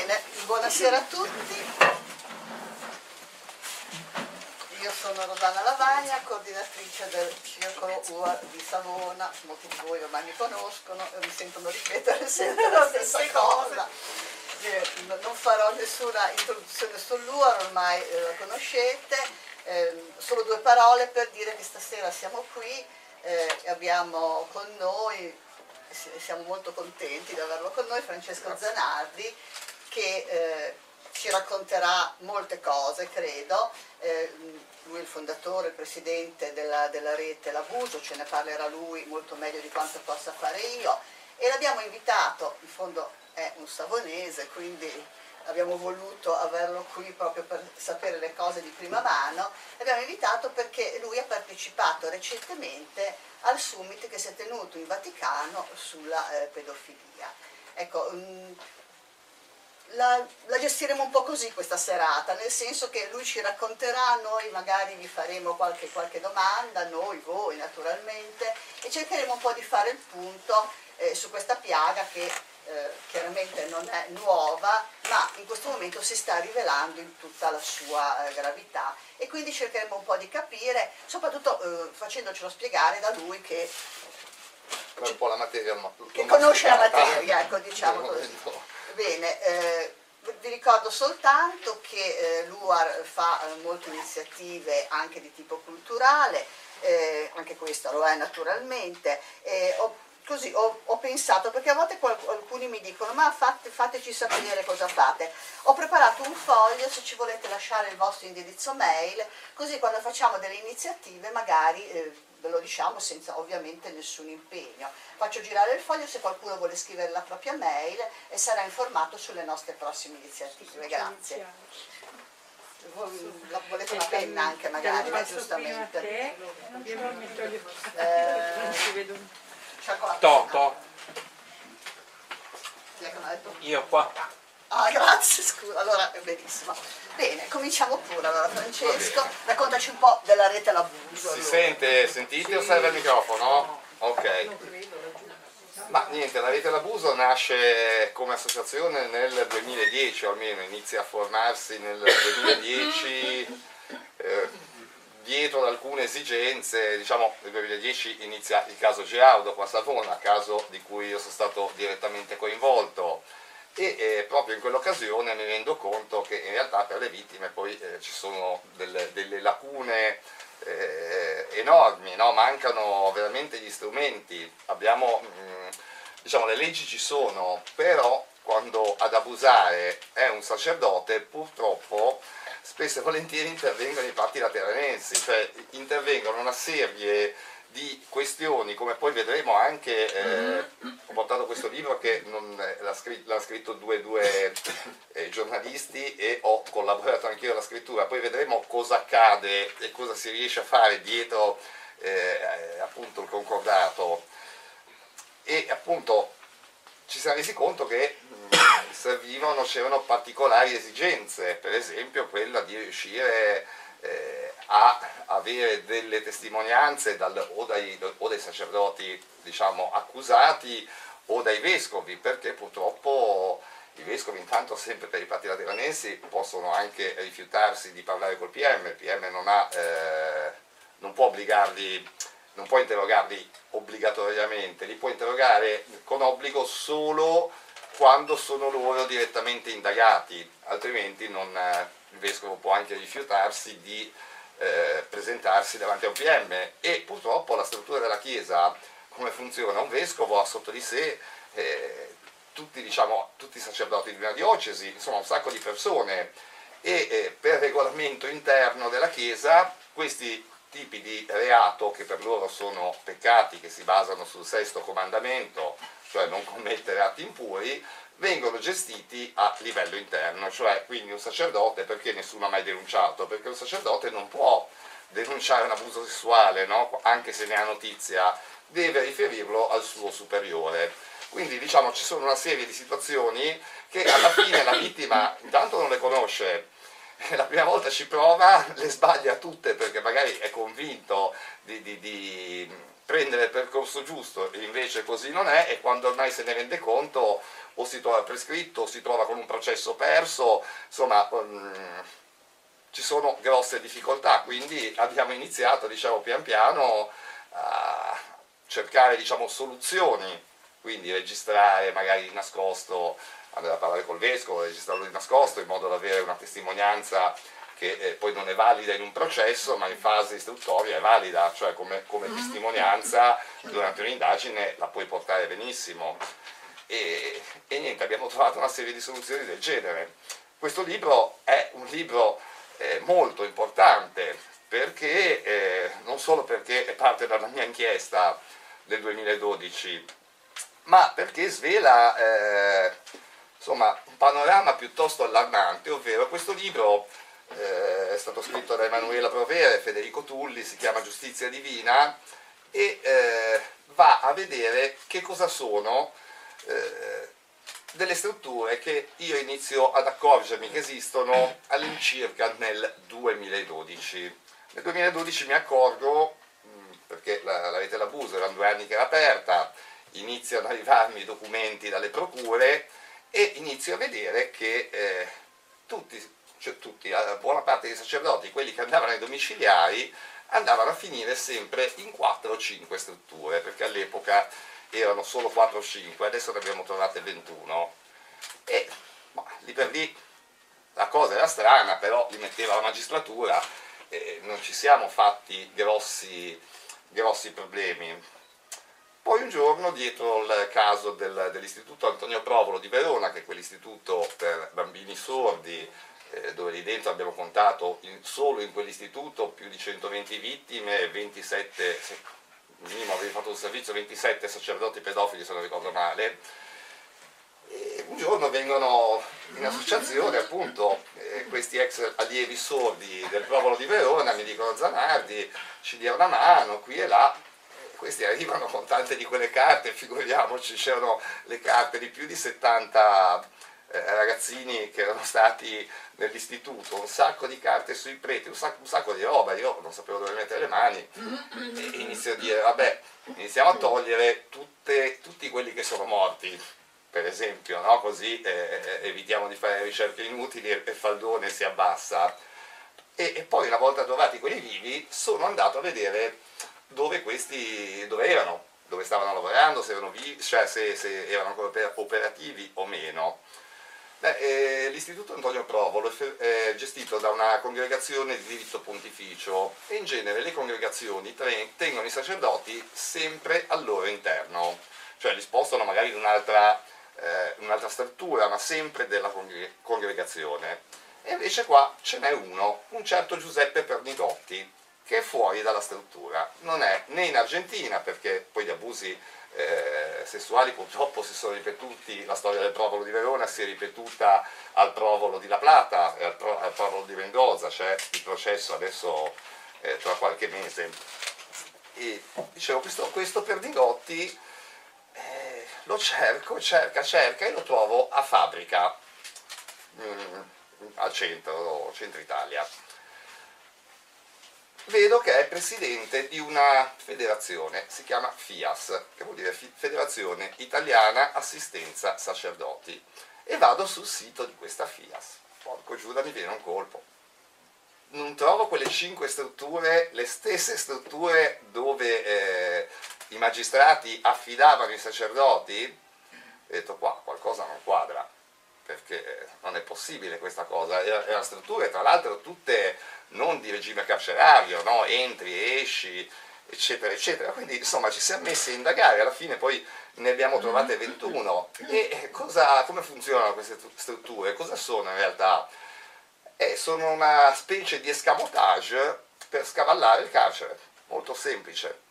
Bene, buonasera a tutti. Io sono Rosanna Lavagna, coordinatrice del Circolo UA di Savona, molti di voi ormai mi conoscono e mi sentono ripetere sempre la stessa cosa. Eh, non farò nessuna introduzione sull'UAR, ormai eh, la conoscete, eh, solo due parole per dire che stasera siamo qui eh, e abbiamo con noi siamo molto contenti di averlo con noi, Francesco Zanardi, che eh, ci racconterà molte cose, credo. Eh, lui è il fondatore, il presidente della, della rete L'Abuso, ce ne parlerà lui molto meglio di quanto possa fare io. E l'abbiamo invitato, in fondo è un savonese, quindi abbiamo voluto averlo qui proprio per sapere le cose di prima mano, l'abbiamo invitato perché lui ha partecipato recentemente al summit che si è tenuto in Vaticano sulla eh, pedofilia. Ecco, mh, mm, la, la, gestiremo un po' così questa serata, nel senso che lui ci racconterà, noi magari vi faremo qualche, qualche domanda, noi, voi naturalmente, e cercheremo un po' di fare il punto eh, su questa piaga che eh, chiaramente non è nuova, ma in questo momento si sta rivelando in tutta la sua eh, gravità e quindi cercheremo un po' di capire, soprattutto eh, facendocelo spiegare da lui che, un po la materia, che conosce la materia, ecco diciamo così. Bene, eh, vi ricordo soltanto che eh, l'UAR fa eh, molte iniziative anche di tipo culturale, eh, anche questo lo è naturalmente. Ho, così ho, ho, pensato, perché a volte alcuni mi dicono ma fate, fateci sapere cosa fate. Ho preparato un foglio se ci volete lasciare il vostro indirizzo mail, così quando facciamo delle iniziative magari eh, ve lo diciamo senza ovviamente nessun impegno. Faccio girare il foglio se qualcuno vuole scrivere la propria mail e sarà informato sulle nostre prossime iniziative. Grazie. volete una penna anche magari, giustamente. Eh, To, to. Io qua. Ah, grazie, scusa. Allora, benissimo. Bene, cominciamo pure. Allora, Francesco, raccontaci un po' della rete l'abuso. Si allora. sente, sentite sì. o serve il microfono? Ok. Ma niente, la rete l'abuso nasce come associazione nel 2010, o almeno inizia a formarsi nel 2010. Eh, dietro ad alcune esigenze, diciamo nel 2010 inizia il caso Geaudo qua a Savona, caso di cui io sono stato direttamente coinvolto e eh, proprio in quell'occasione mi rendo conto che in realtà per le vittime poi eh, ci sono delle, delle lacune eh, enormi, no? mancano veramente gli strumenti, abbiamo, mh, mm, diciamo le leggi ci sono, però quando ad abusare è un sacerdote purtroppo spesso e volentieri intervengono i patti lateranensi, cioè intervengono una serie di questioni, come poi vedremo anche, eh, ho portato questo libro che l'ha scritto, scritto, due, due eh, giornalisti e ho collaborato anch'io alla scrittura, poi vedremo cosa accade e cosa si riesce a fare dietro eh, appunto il concordato. E appunto ci siamo resi conto che servivano, c'erano particolari esigenze, per esempio quella di riuscire eh, a avere delle testimonianze dal, o, dai, o, dai, sacerdoti diciamo, accusati o dai vescovi, perché purtroppo i vescovi intanto sempre per i patti lateranensi possono anche rifiutarsi di parlare col PM, il PM non, ha, eh, non può obbligarli non può interrogarli obbligatoriamente, li può interrogare con obbligo solo quando sono loro direttamente indagati, altrimenti non, il vescovo può anche rifiutarsi di eh, presentarsi davanti a un PM e purtroppo la struttura della Chiesa, come funziona? Un vescovo ha sotto di sé eh, tutti, diciamo, tutti, i sacerdoti di una diocesi, insomma un sacco di persone e eh, per regolamento interno della Chiesa questi tipi di reato che per loro sono peccati che si basano sul sesto comandamento, cioè non commettere atti impuri, vengono gestiti a livello interno, cioè quindi un sacerdote, perché nessuno ha mai denunciato? Perché un sacerdote non può denunciare un abuso sessuale, no? anche se ne ha notizia, deve riferirlo al suo superiore. Quindi diciamo ci sono una serie di situazioni che alla fine la vittima intanto non le conosce, la prima volta ci prova, le sbaglia tutte perché magari è convinto di, di, di prendere il percorso giusto e invece così non è e quando ormai se ne rende conto o si trova prescritto o si trova con un processo perso, insomma um, ci sono grosse difficoltà, quindi abbiamo iniziato diciamo, pian piano a cercare diciamo, soluzioni, quindi registrare magari di nascosto, andare a parlare col vescovo, registrarlo di nascosto in modo da avere una testimonianza che eh, poi non è valida in un processo, ma in fase istruttoria è valida, cioè come, come mm. testimonianza durante un'indagine la puoi portare benissimo. E, e, niente, abbiamo trovato una serie di soluzioni del genere. Questo libro è un libro eh, molto importante, perché, eh, non solo perché è parte della mia inchiesta del 2012, ma perché svela eh, insomma, un panorama piuttosto allarmante, ovvero questo libro eh, è stato scritto da Emanuela Provera e Federico Tulli, si chiama Giustizia Divina e eh, va a vedere che cosa sono eh, delle strutture che io inizio ad accorgermi che esistono all'incirca nel 2012. Nel 2012 mi accorgo, mm, perché la, la rete l'abuso erano due anni che era aperta, iniziano ad arrivarmi i documenti dalle procure e inizio a vedere che eh, tutti cioè tutti, la buona parte dei sacerdoti, quelli che andavano ai domiciliari, andavano a finire sempre in 4 o 5 strutture, perché all'epoca erano solo 4 o 5, adesso ne abbiamo trovate 21. E ma, lì per lì la cosa era strana, però li metteva la magistratura, e non ci siamo fatti grossi, grossi problemi. Poi un giorno, dietro il caso del, dell'istituto Antonio Provolo di Verona, che è quell'istituto per bambini sordi, eh, dove lì dentro abbiamo contato in, solo in quell'istituto più di 120 vittime, 27, se, minimo avevi fatto un servizio, 27 sacerdoti pedofili se non ricordo male, e un giorno vengono in associazione appunto eh, questi ex allievi sordi del Provolo di Verona, mi dicono Zanardi, ci dia una mano qui e là, questi arrivano con tante di quelle carte, figuriamoci, c'erano le carte di più di 70 eh, ragazzini che erano stati nell'istituto, un sacco di carte sui preti, un sacco, un sacco, di roba, io non sapevo dove mettere le mani e inizio a dire vabbè, iniziamo a togliere tutte, tutti quelli che sono morti, per esempio, no? così eh, evitiamo di fare ricerche inutili e, Faldone si abbassa. E, e, poi una volta trovati quelli vivi sono andato a vedere dove questi dove erano, dove stavano lavorando, se erano, vivi, cioè se, se erano ancora operativi o meno. Eh, L'istituto Antonio Provolo è gestito da una congregazione di diritto pontificio e in genere le congregazioni tengono i sacerdoti sempre al loro interno, cioè li spostano magari in un'altra, eh, un struttura, ma sempre della congregazione. E invece qua ce n'è uno, un certo Giuseppe Pernigotti, che è fuori dalla struttura. Non è né in Argentina, perché poi gli abusi eh, sessuali purtroppo si sono ripetuti, la storia del Provolo di Verona si è ripetuta al Provolo di La Plata, al, pro, al Provolo di Mendoza, c'è il processo adesso eh, tra qualche mese. E dicevo, questo, questo Pernigotti eh, lo cerco, cerca, cerca e lo trovo a fabbrica, mm, al centro, centro Italia vedo che è presidente di una federazione, si chiama FIAS, che vuol dire Federazione Italiana Assistenza Sacerdoti, e vado sul sito di questa FIAS. Porco Giuda mi viene un colpo. Non trovo quelle cinque strutture, le stesse strutture dove eh, i magistrati affidavano i sacerdoti? Ho detto qua, qualcosa non quadra, perché non è possibile questa cosa. Erano strutture, tra l'altro, tutte non di regime carcerario, no? entri, esci, eccetera, eccetera. Quindi insomma ci siamo messi a indagare, alla fine poi ne abbiamo trovate 21. E cosa, come funzionano queste strutture? Cosa sono in realtà? Eh, sono una specie di escamotage per scavallare il carcere, molto semplice.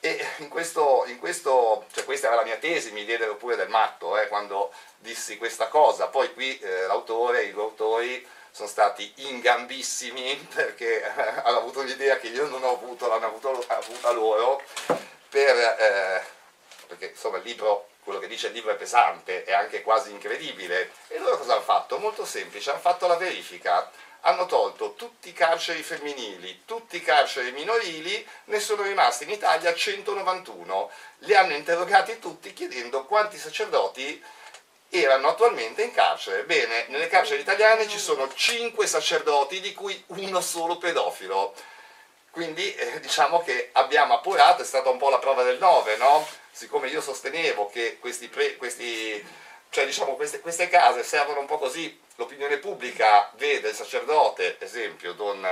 E in questo, in questo, cioè questa era la mia tesi, mi diedero pure del matto eh, quando dissi questa cosa, poi qui eh, l'autore, i due autori sono stati ingambissimi perché eh, hanno avuto l'idea che io non ho avuto, l'hanno avuto, avuta loro, per, eh, perché insomma il libro quello che dice il libro è pesante, è anche quasi incredibile. E loro cosa hanno fatto? Molto semplice, hanno fatto la verifica, hanno tolto tutti i carceri femminili, tutti i carceri minorili, ne sono rimasti in Italia 191. Li hanno interrogati tutti chiedendo quanti sacerdoti erano attualmente in carcere. Bene, nelle carceri italiane ci sono 5 sacerdoti, di cui uno solo pedofilo. Quindi eh, diciamo che abbiamo appurato, è stata un po' la prova del 9, no? Siccome io sostenevo che questi, pre, questi cioè diciamo queste, queste, case servono un po' così, l'opinione pubblica vede il sacerdote, esempio Don,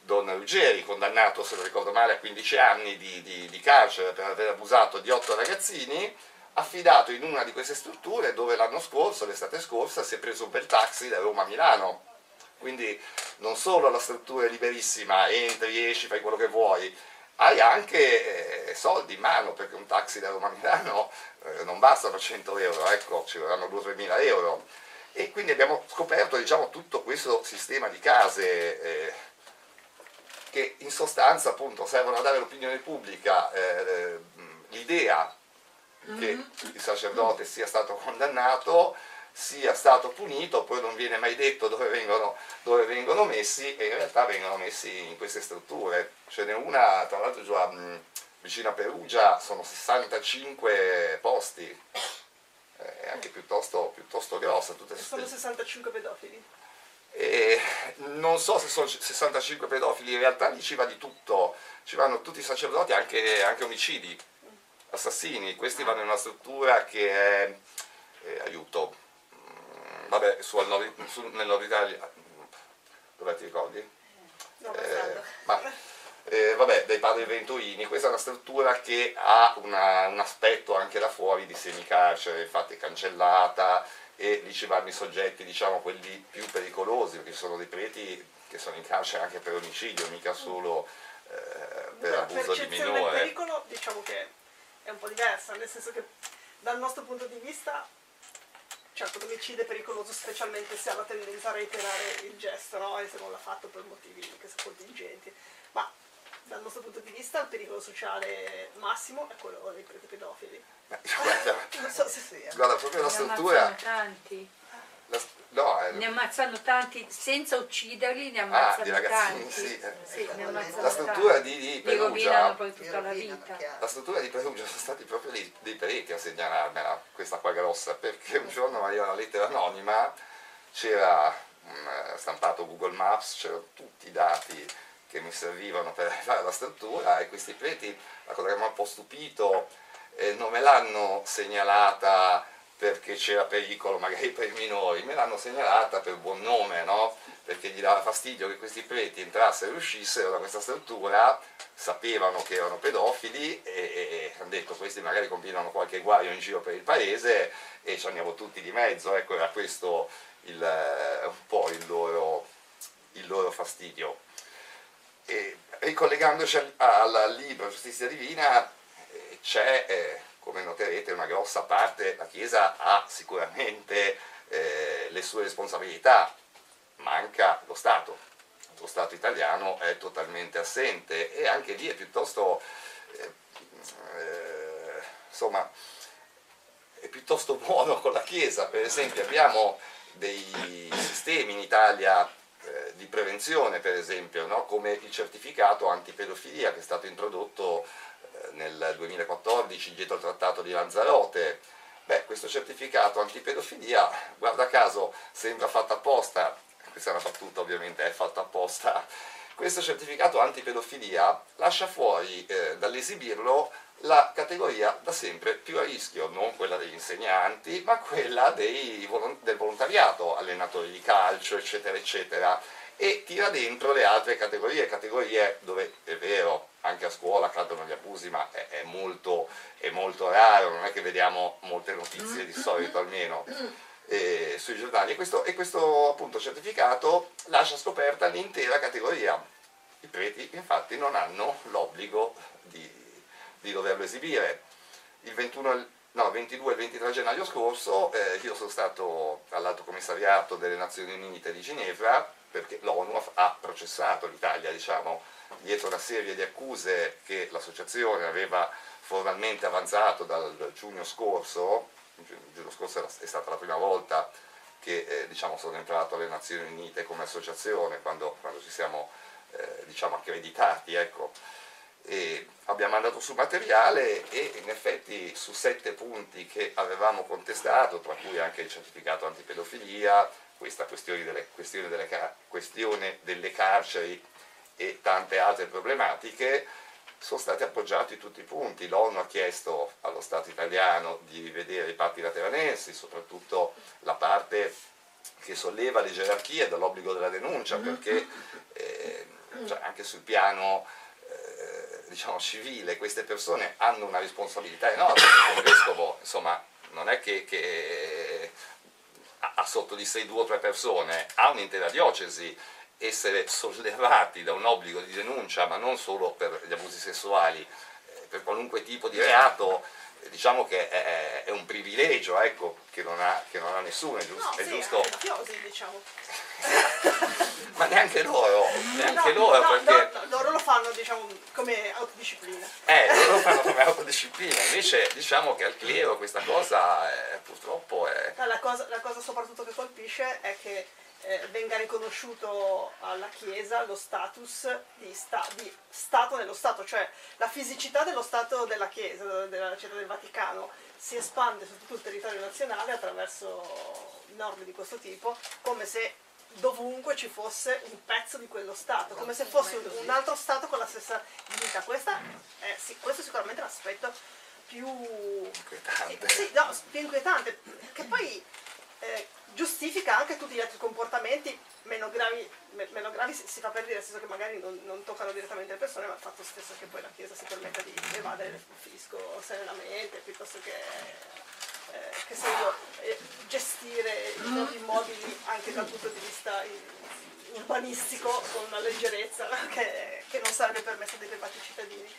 Don Ruggeri, condannato se non ricordo male a 15 anni di, di, di carcere per aver abusato di 8 ragazzini, affidato in una di queste strutture dove l'anno scorso, l'estate scorsa, si è preso un bel taxi da Roma a Milano. Quindi non solo la struttura è liberissima, entri, esci, fai quello che vuoi, hai anche eh, soldi in mano perché un taxi da Roma a Milano eh, non bastano 100 euro, ecco, ci vorranno 2-3 mila euro. E quindi abbiamo scoperto diciamo, tutto questo sistema di case eh, che in sostanza appunto servono a dare all'opinione pubblica eh, l'idea che mm-hmm. il sacerdote sia stato condannato, sia stato punito, poi non viene mai detto dove vengono, dove vengono messi e in realtà vengono messi in queste strutture. Ce n'è una, tra l'altro giù a, vicino a Perugia, sono 65 posti, è anche piuttosto, piuttosto grossa. Tutte sono 65 pedofili? E non so se sono 65 pedofili, in realtà lì ci va di tutto, ci vanno tutti i sacerdoti, anche, anche omicidi assassini, questi vanno in una struttura che è, eh, aiuto, vabbè, su, nord, su, nel nord Italia, dove ti ricordi? No, eh, ma, eh, vabbè, dai padri venturini, questa è una struttura che ha una, un aspetto anche da fuori di semicarcere, infatti è cancellata e lì ci vanno i soggetti, diciamo, quelli più pericolosi, perché ci sono dei preti che sono in carcere anche per omicidio, mica solo eh, per abuso di minore. del pericolo, diciamo che è un po' diversa, nel senso che dal nostro punto di vista, certo l'omicidio è pericoloso specialmente se ha la tendenza a reiterare il gesto, no? e se non l'ha fatto per motivi che sono contingenti, ma dal nostro punto di vista il pericolo sociale massimo è quello dei preti pedofili. Guarda, non so se sia. Guarda, proprio la struttura... tanti. La, no, eh, ne ammazzano tanti senza ucciderli, ne ammazzano ah, di ragazzini, tanti. Sì, eh. sì, ne ammazzano la struttura tanti. di, di Perugia, rovinano poi tutta la vita. La struttura di Perugia sono stati proprio dei, dei preti a segnalarmela, questa qua grossa, perché un giorno arriva una lettera anonima, c'era um, stampato Google Maps, c'erano tutti i dati che mi servivano per arrivare alla struttura e questi preti, la cosa che mi ha un po' stupito, eh, non me l'hanno segnalata perché c'era pericolo magari per i minori, me l'hanno segnalata per buon nome, no? perché gli dava fastidio che questi preti entrassero e uscissero da questa struttura, sapevano che erano pedofili e, e, e hanno detto questi magari combinano qualche guaio in giro per il paese e ci andiamo tutti di mezzo, ecco era questo il, eh, un po' il loro, il loro fastidio. E ricollegandoci al, al libro Giustizia Divina eh, c'è... Eh, come noterete una grossa parte, la Chiesa ha sicuramente eh, le sue responsabilità, manca lo Stato, lo Stato italiano è totalmente assente e anche lì è piuttosto, eh, eh, insomma, è piuttosto buono con la Chiesa, per esempio abbiamo dei sistemi in Italia eh, di prevenzione, per esempio, no? come il certificato antipedofilia che è stato introdotto nel 2014 dietro il trattato di Lanzarote. Beh, questo certificato antipedofilia, guarda caso, sembra fatto apposta, questa è una battuta ovviamente, è fatto apposta, questo certificato antipedofilia lascia fuori eh, dall'esibirlo la categoria da sempre più a rischio, non quella degli insegnanti, ma quella dei, del volontariato, allenatori di calcio, eccetera, eccetera, e tira dentro le altre categorie, categorie dove è vero, anche a scuola cadono gli abusi, ma è, è, molto, è molto, raro, non è che vediamo molte notizie di solito almeno eh, sui giornali. E questo, e questo appunto certificato lascia scoperta l'intera categoria. I preti infatti non hanno l'obbligo di, di, doverlo esibire. Il 21, no, 22 e 23 gennaio scorso eh, io sono stato all'Alto Commissariato delle Nazioni Unite di Ginevra perché l'ONU ha processato l'Italia, diciamo, dietro una serie di accuse che l'associazione aveva formalmente avanzato dal giugno scorso, giugno scorso è stata la prima volta che eh, diciamo, sono entrato alle Nazioni Unite come associazione, quando, quando ci siamo eh, diciamo, accreditati, ecco. abbiamo mandato su materiale e in effetti su sette punti che avevamo contestato, tra cui anche il certificato antipedofilia, questa questione delle, questione delle, questione delle carceri e tante altre problematiche, sono stati appoggiati tutti i punti. L'ONU ha chiesto allo Stato italiano di rivedere i patti lateranensi, soprattutto la parte che solleva le gerarchie dall'obbligo della denuncia, mm-hmm. perché eh, cioè anche sul piano eh, diciamo, civile queste persone hanno una responsabilità enorme, il vescovo insomma, non è che, che ha sotto di sé due o tre persone, ha un'intera diocesi, essere sollevati da un obbligo di denuncia, ma non solo per gli abusi sessuali, eh, per qualunque tipo di reato, eh, diciamo che è, è un privilegio ecco, che, non ha, che, non ha, nessuno, è giusto? No, è sì, giusto... mafiosi, diciamo. ma neanche loro, neanche no, loro, no, perché... No, loro lo fanno diciamo, come autodisciplina. Eh, loro lo fanno come autodisciplina, invece diciamo che al clero questa cosa è, eh, purtroppo è... La cosa, la cosa soprattutto che colpisce è che eh, venga riconosciuto alla Chiesa lo status di, sta, di, Stato nello Stato, cioè la fisicità dello Stato della Chiesa, della città del Vaticano, si espande su tutto il territorio nazionale attraverso norme di questo tipo, come se dovunque ci fosse un pezzo di quello Stato, come se fosse un altro Stato con la stessa dignità. Questa è, sì, questo è sicuramente l'aspetto più inquietante, sì, no, più inquietante che poi eh, giustifica anche tutti gli altri comportamenti meno gravi, meno gravi si, si, fa per dire, nel senso che magari non, non, toccano direttamente le persone, ma il fatto stesso che poi la Chiesa si permetta di evadere il fisco serenamente, piuttosto che, eh, che se io, eh, gestire i propri immobili anche dal punto di vista urbanistico con una leggerezza che, che non sarebbe permessa dei privati cittadini.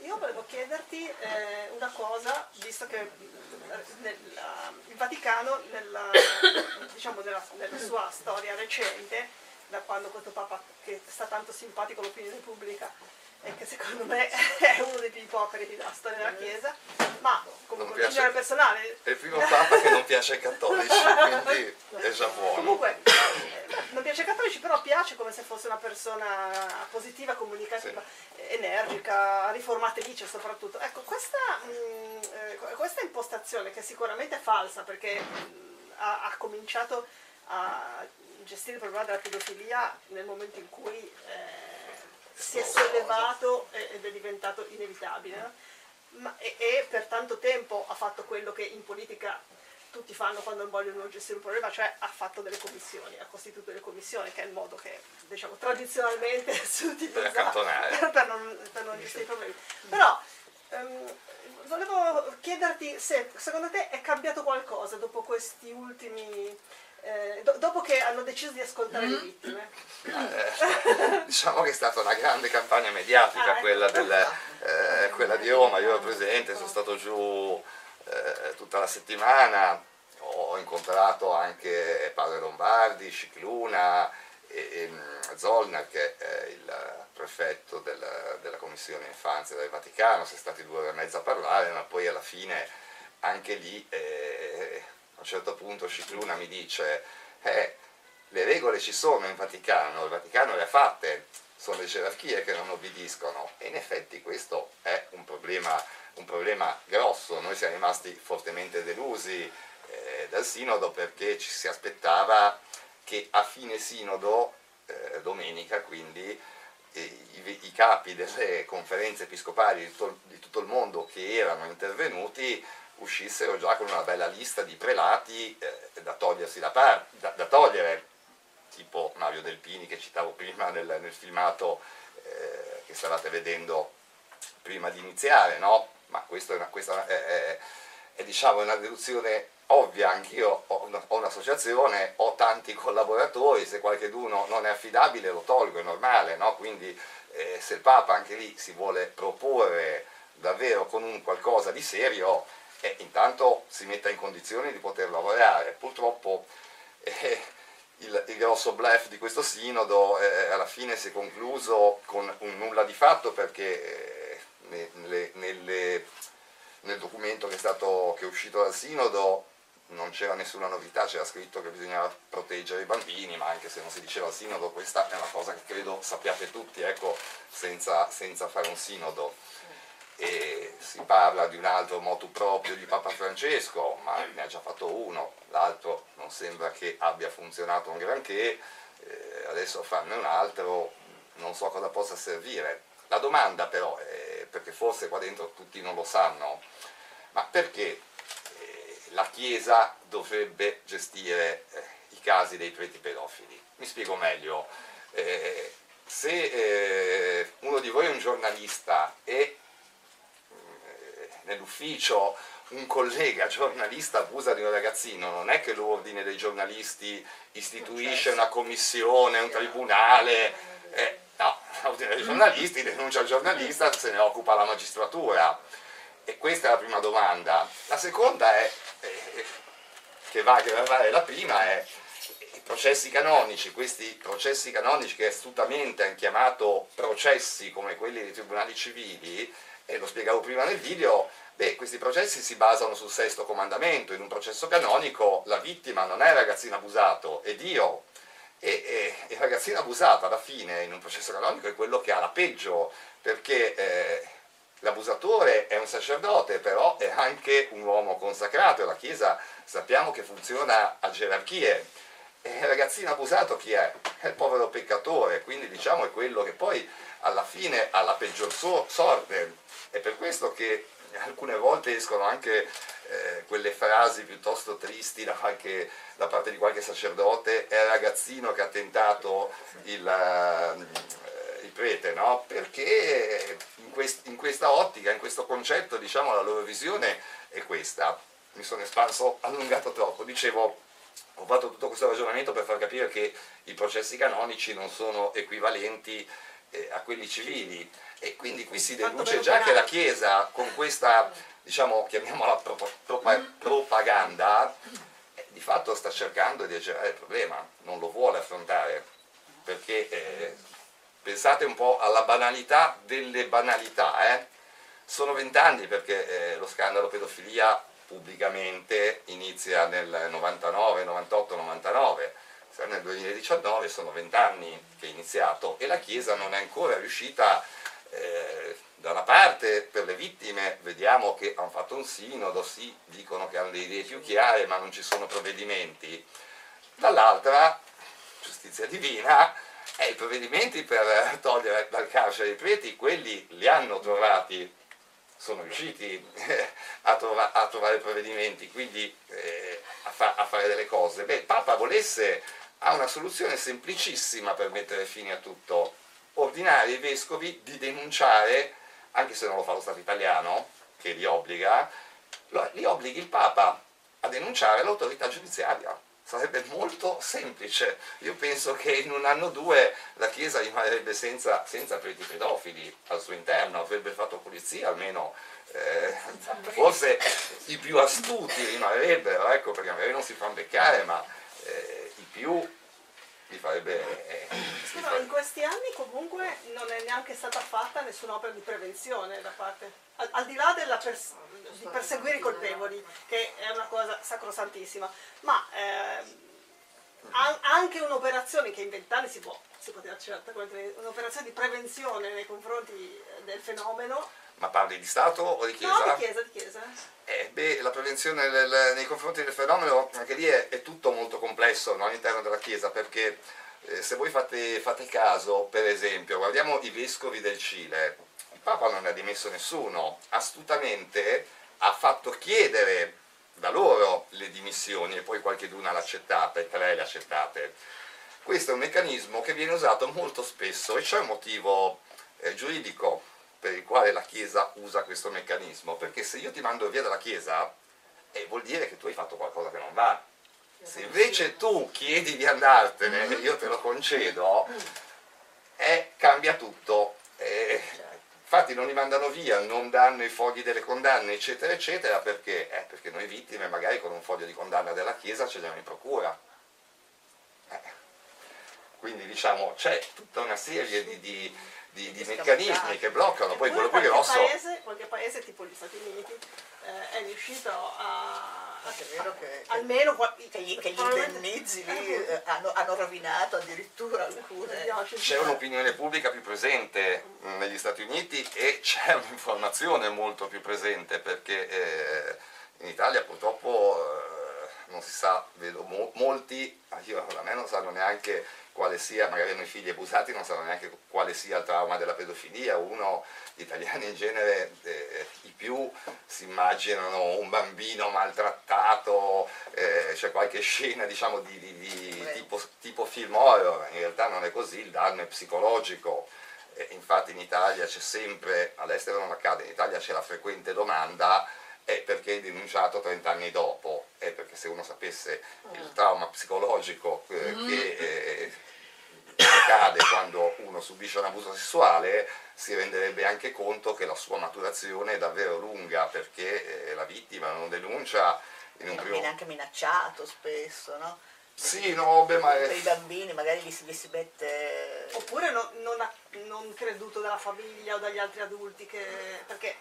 Io volevo chiederti eh, una cosa, visto che nella, il Vaticano nella, diciamo nella, nella, sua storia recente, da quando questo Papa che sta tanto simpatico all'opinione pubblica e che secondo me è uno dei più ipocriti della storia della Chiesa, ma come opinione personale... È il primo Papa che non piace ai cattolici, quindi è già buono. Comunque, eh, non piace ai cattolici, però piace come se fosse una persona positiva, comunicativa, sì. energica, riformatrice soprattutto. Ecco, questa, mh, mm, eh, questa impostazione che è sicuramente falsa perché mh, ha, ha, cominciato a gestire il problema della pedofilia nel momento in cui eh, si è sollevato ed è diventato inevitabile. No? Ma, e, e per tanto tempo ha fatto quello che in politica tutti fanno quando vogliono gestire un problema, cioè ha fatto delle commissioni, ha costituito delle commissioni, che è il modo che diciamo, tradizionalmente si utilizza per, per, non, per non gestire i problemi. Però um, volevo chiederti se secondo te è cambiato qualcosa dopo questi ultimi... Eh, do, dopo che hanno deciso di ascoltare mm. le vittime? Eh, diciamo che è stata una grande campagna mediatica ah, ecco. quella, del, eh, quella, di Roma, io ero presente, sono stato giù eh, tutta la settimana, ho incontrato anche Padre Lombardi, Cicluna e, e mm, Zollner che è il prefetto del, della Commissione Infanzia del Vaticano, si è stati due ore e mezza a parlare, ma poi alla fine anche lì eh, un certo punto Cicluna mi dice eh, le regole ci sono in Vaticano, il Vaticano le ha fatte, sono le gerarchie che non obbediscono. E in effetti questo è un problema un problema grosso, noi siamo rimasti fortemente delusi eh, dal sinodo perché ci si aspettava che a fine sinodo, eh, domenica quindi, eh, i, i, capi delle conferenze episcopali di tutto, di tutto, il mondo che erano intervenuti uscissero già con una bella lista di prelati eh, da, da, da, da, togliere, tipo Mario Delpini che citavo prima nel, nel filmato eh, che stavate vedendo prima di iniziare, no? ma questa è, una, questa è, è, è diciamo, una deduzione ovvia, anch'io ho, ho un'associazione, ho tanti collaboratori, se qualcuno non è affidabile lo tolgo, è normale, no? quindi eh, se il Papa anche lì si vuole proporre davvero con un qualcosa di serio, eh, intanto si metta in condizioni di poter lavorare. Purtroppo eh, il, il, grosso bluff di questo sinodo eh, alla fine si è concluso con un nulla di fatto perché nelle, nelle, nel documento che è, stato, che è uscito dal Sinodo non c'era nessuna novità, c'era scritto che bisognava proteggere i bambini, ma anche se non si diceva sinodo, questa è una cosa che credo sappiate tutti, ecco, senza, senza fare un sinodo. E si parla di un altro motu proprio di Papa Francesco, ma ne ha già fatto uno, l'altro non sembra che abbia funzionato un granché, eh, adesso farne un altro, non so cosa possa servire. La domanda però, è, perché forse qua dentro tutti non lo sanno, ma perché la Chiesa dovrebbe gestire eh, i casi dei preti pedofili. Mi spiego meglio. Eh, se eh, uno di voi è un giornalista e eh, nell'ufficio un collega giornalista abusa di un ragazzino, non è che l'ordine dei giornalisti istituisce una commissione, un tribunale, eh, no, l'ordine dei giornalisti denuncia il giornalista, se ne occupa la magistratura. E questa è la prima domanda. La seconda è che va a gravare la prima è i processi canonici, questi processi canonici che astutamente hanno chiamato processi come quelli dei tribunali civili, e lo spiegavo prima nel video, beh, questi processi si basano sul sesto comandamento, in un processo canonico la vittima non è il ragazzino abusato, è Dio, e, e, il ragazzino abusato alla fine in un processo canonico è quello che ha la peggio, perché... Eh, L'abusatore è un sacerdote, però è anche un uomo consacrato e la Chiesa sappiamo che funziona a gerarchie. E il ragazzino abusato chi è? È il povero peccatore, quindi diciamo è quello che poi alla fine ha la peggior so sorte. È per questo che alcune volte escono anche eh, quelle frasi piuttosto tristi da, qualche, da, parte di qualche sacerdote, è il ragazzino che ha tentato il, eh, il prete, no? Perché quest, in questa ottica, in questo concetto, diciamo, la loro visione è questa. Mi sono espanso, allungato troppo, dicevo, ho fatto tutto questo ragionamento per far capire che i processi canonici non sono equivalenti eh, a quelli civili e quindi qui si deduce già che la Chiesa con questa, diciamo, chiamiamola pro, pro, propaganda, eh, di fatto sta cercando di aggirare il problema, non lo vuole affrontare, perché eh, pensate un po' alla banalità delle banalità, eh? sono vent'anni perché eh, lo scandalo pedofilia pubblicamente inizia nel 99, 98, 99, nel 2019 sono vent'anni che è iniziato e la Chiesa non è ancora riuscita, eh, da una parte per le vittime vediamo che hanno fatto un sinodo, sì, dicono che hanno le idee più chiare ma non ci sono provvedimenti, dall'altra, giustizia divina, e i provvedimenti per togliere dal carcere i preti, quelli li hanno trovati, sono riusciti a, trova, a trovare provvedimenti, quindi eh, a, fa, a, fare delle cose. Beh, il Papa volesse, ha una soluzione semplicissima per mettere fine a tutto, ordinare ai vescovi di denunciare, anche se non lo fa lo Stato italiano, che li obbliga, li obblighi il Papa a denunciare l'autorità giudiziaria sarebbe molto semplice. Io penso che in un anno o due la Chiesa rimarrebbe senza, senza preti pedofili al suo interno, avrebbe fatto pulizia almeno. Eh, forse i più astuti rimarrebbero, ecco, perché magari non si fanno beccare, ma eh, i più li farebbe... Eh, sì, no, in questi anni comunque non è neanche stata fatta nessuna opera di prevenzione da parte, al, al di là pers di perseguire i colpevoli, che è una cosa sacrosantissima, ma eh, anche un'operazione che in vent'anni si può, si può dire certamente, un'operazione di prevenzione nei confronti del fenomeno, ma parli di Stato o di Chiesa? No, di Chiesa, di Chiesa. Eh, beh, la prevenzione del, nei confronti del fenomeno, anche lì è, è tutto molto complesso no, all'interno della Chiesa, perché eh, se voi fate, fate, caso, per esempio, guardiamo i vescovi del Cile, il Papa non ne ha dimesso nessuno, astutamente ha fatto chiedere da loro le dimissioni e poi qualche d'una l'ha accettata, e tre le accettate. Questo è un meccanismo che viene usato molto spesso e c'è un motivo eh, giuridico per il quale la Chiesa usa questo meccanismo, perché se io ti mando via dalla Chiesa eh, vuol dire che tu hai fatto qualcosa che non va. Se invece tu chiedi di andartene, io te lo concedo, eh, cambia tutto. Eh, infatti non li mandano via, non danno i fogli delle condanne, eccetera, eccetera, perché? Eh, perché noi vittime magari con un foglio di condanna della Chiesa ce l'abbiamo in procura. Eh. Quindi diciamo c'è tutta una serie di, di di, di meccanismi che bloccano, poi quello più qualche grosso... Paese, qualche paese tipo gli Stati Uniti eh, è riuscito a... È vero che, almeno che gli, che gli probabilmente- indennizi lì eh, hanno, hanno rovinato addirittura alcune. C'è un'opinione pubblica più presente mh, negli Stati Uniti e c'è un'informazione molto più presente perché eh, in Italia purtroppo eh, non si sa, vedo mo- molti, io da me non sanno neanche quale sia, magari hanno i figli abusati, non sanno neanche quale sia il trauma della pedofilia, uno, gli italiani in genere, eh, i più si immaginano un bambino maltrattato, eh, c'è qualche scena diciamo di, di- di tipo, tipo film horror, in realtà non è così, il danno è psicologico, Eh, infatti in Italia c'è sempre, all'estero non accade, in Italia c'è la frequente domanda è perché hai denunciato 30 anni dopo, è perché se uno sapesse il trauma psicologico eh, che eh, accade quando uno subisce un abuso sessuale si renderebbe anche conto che la sua maturazione è davvero lunga perché eh, la vittima non denuncia in un primo... Viene anche minacciato spesso, no? Sì, no, beh, ma Per è... i bambini magari gli si, gli si mette... Oppure no- non, ha, non creduto dalla famiglia o dagli altri adulti, che- perché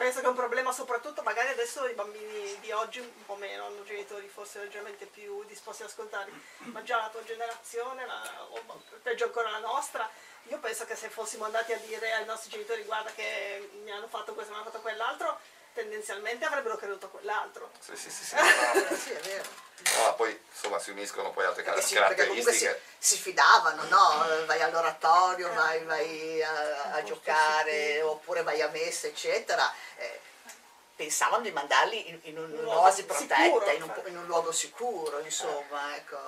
penso che è un problema soprattutto, magari adesso i bambini di oggi un po' meno, hanno genitori forse leggermente più disposti ad ascoltarli, ma già la tua generazione, la- o peggio ancora la nostra, io penso che se fossimo andati a dire ai nostri genitori guarda che mi hanno fatto questo, mi hanno fatto quell'altro, tendenzialmente avrebbero creduto a quell'altro. Sì, sì, sì, sì, no, Eh, sì, è vero. no, ma poi insomma si uniscono poi altre Perché, sì, car- perché comunque si, caratteristiche. si fidavano, no? Vai all'oratorio, vai, vai a, a giocare, oppure vai a messa, eccetera. Eh, pensavano di mandarli in, in un'oasi sicuro, protetta, in un, in un luogo sicuro, insomma, ecco.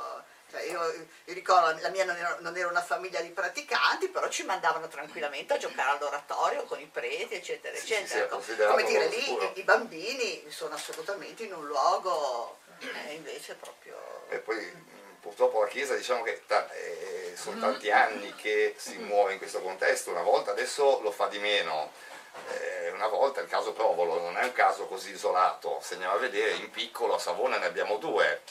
Cioè, io, io ricordo, la mia non era, non era una famiglia di praticanti, però ci mandavano tranquillamente a giocare all'oratorio con i preti, eccetera, Sì, sì, eccetera. sì, considerato Come dire, lì i, i bambini sono assolutamente in un luogo, eh, invece proprio... E poi purtroppo la Chiesa diciamo che eh, sono tanti anni che si muove in questo contesto, una volta adesso lo fa di meno. Eh, una volta il caso Provolo non è un caso così isolato, se andiamo a vedere in piccolo a Savona ne abbiamo due,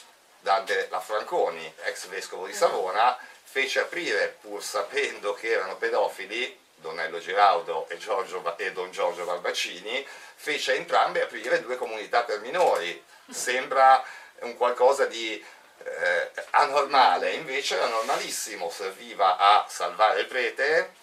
Dante Lafranconi, ex vescovo di Savona, fece aprire pur sapendo che erano pedofili, Donello Giraudo e, Giorgio e Don Giorgio Barbacini, fece entrambe aprire due comunità per minori. Sembra un qualcosa di eh, anormale, invece era normalissimo, serviva a salvare il prete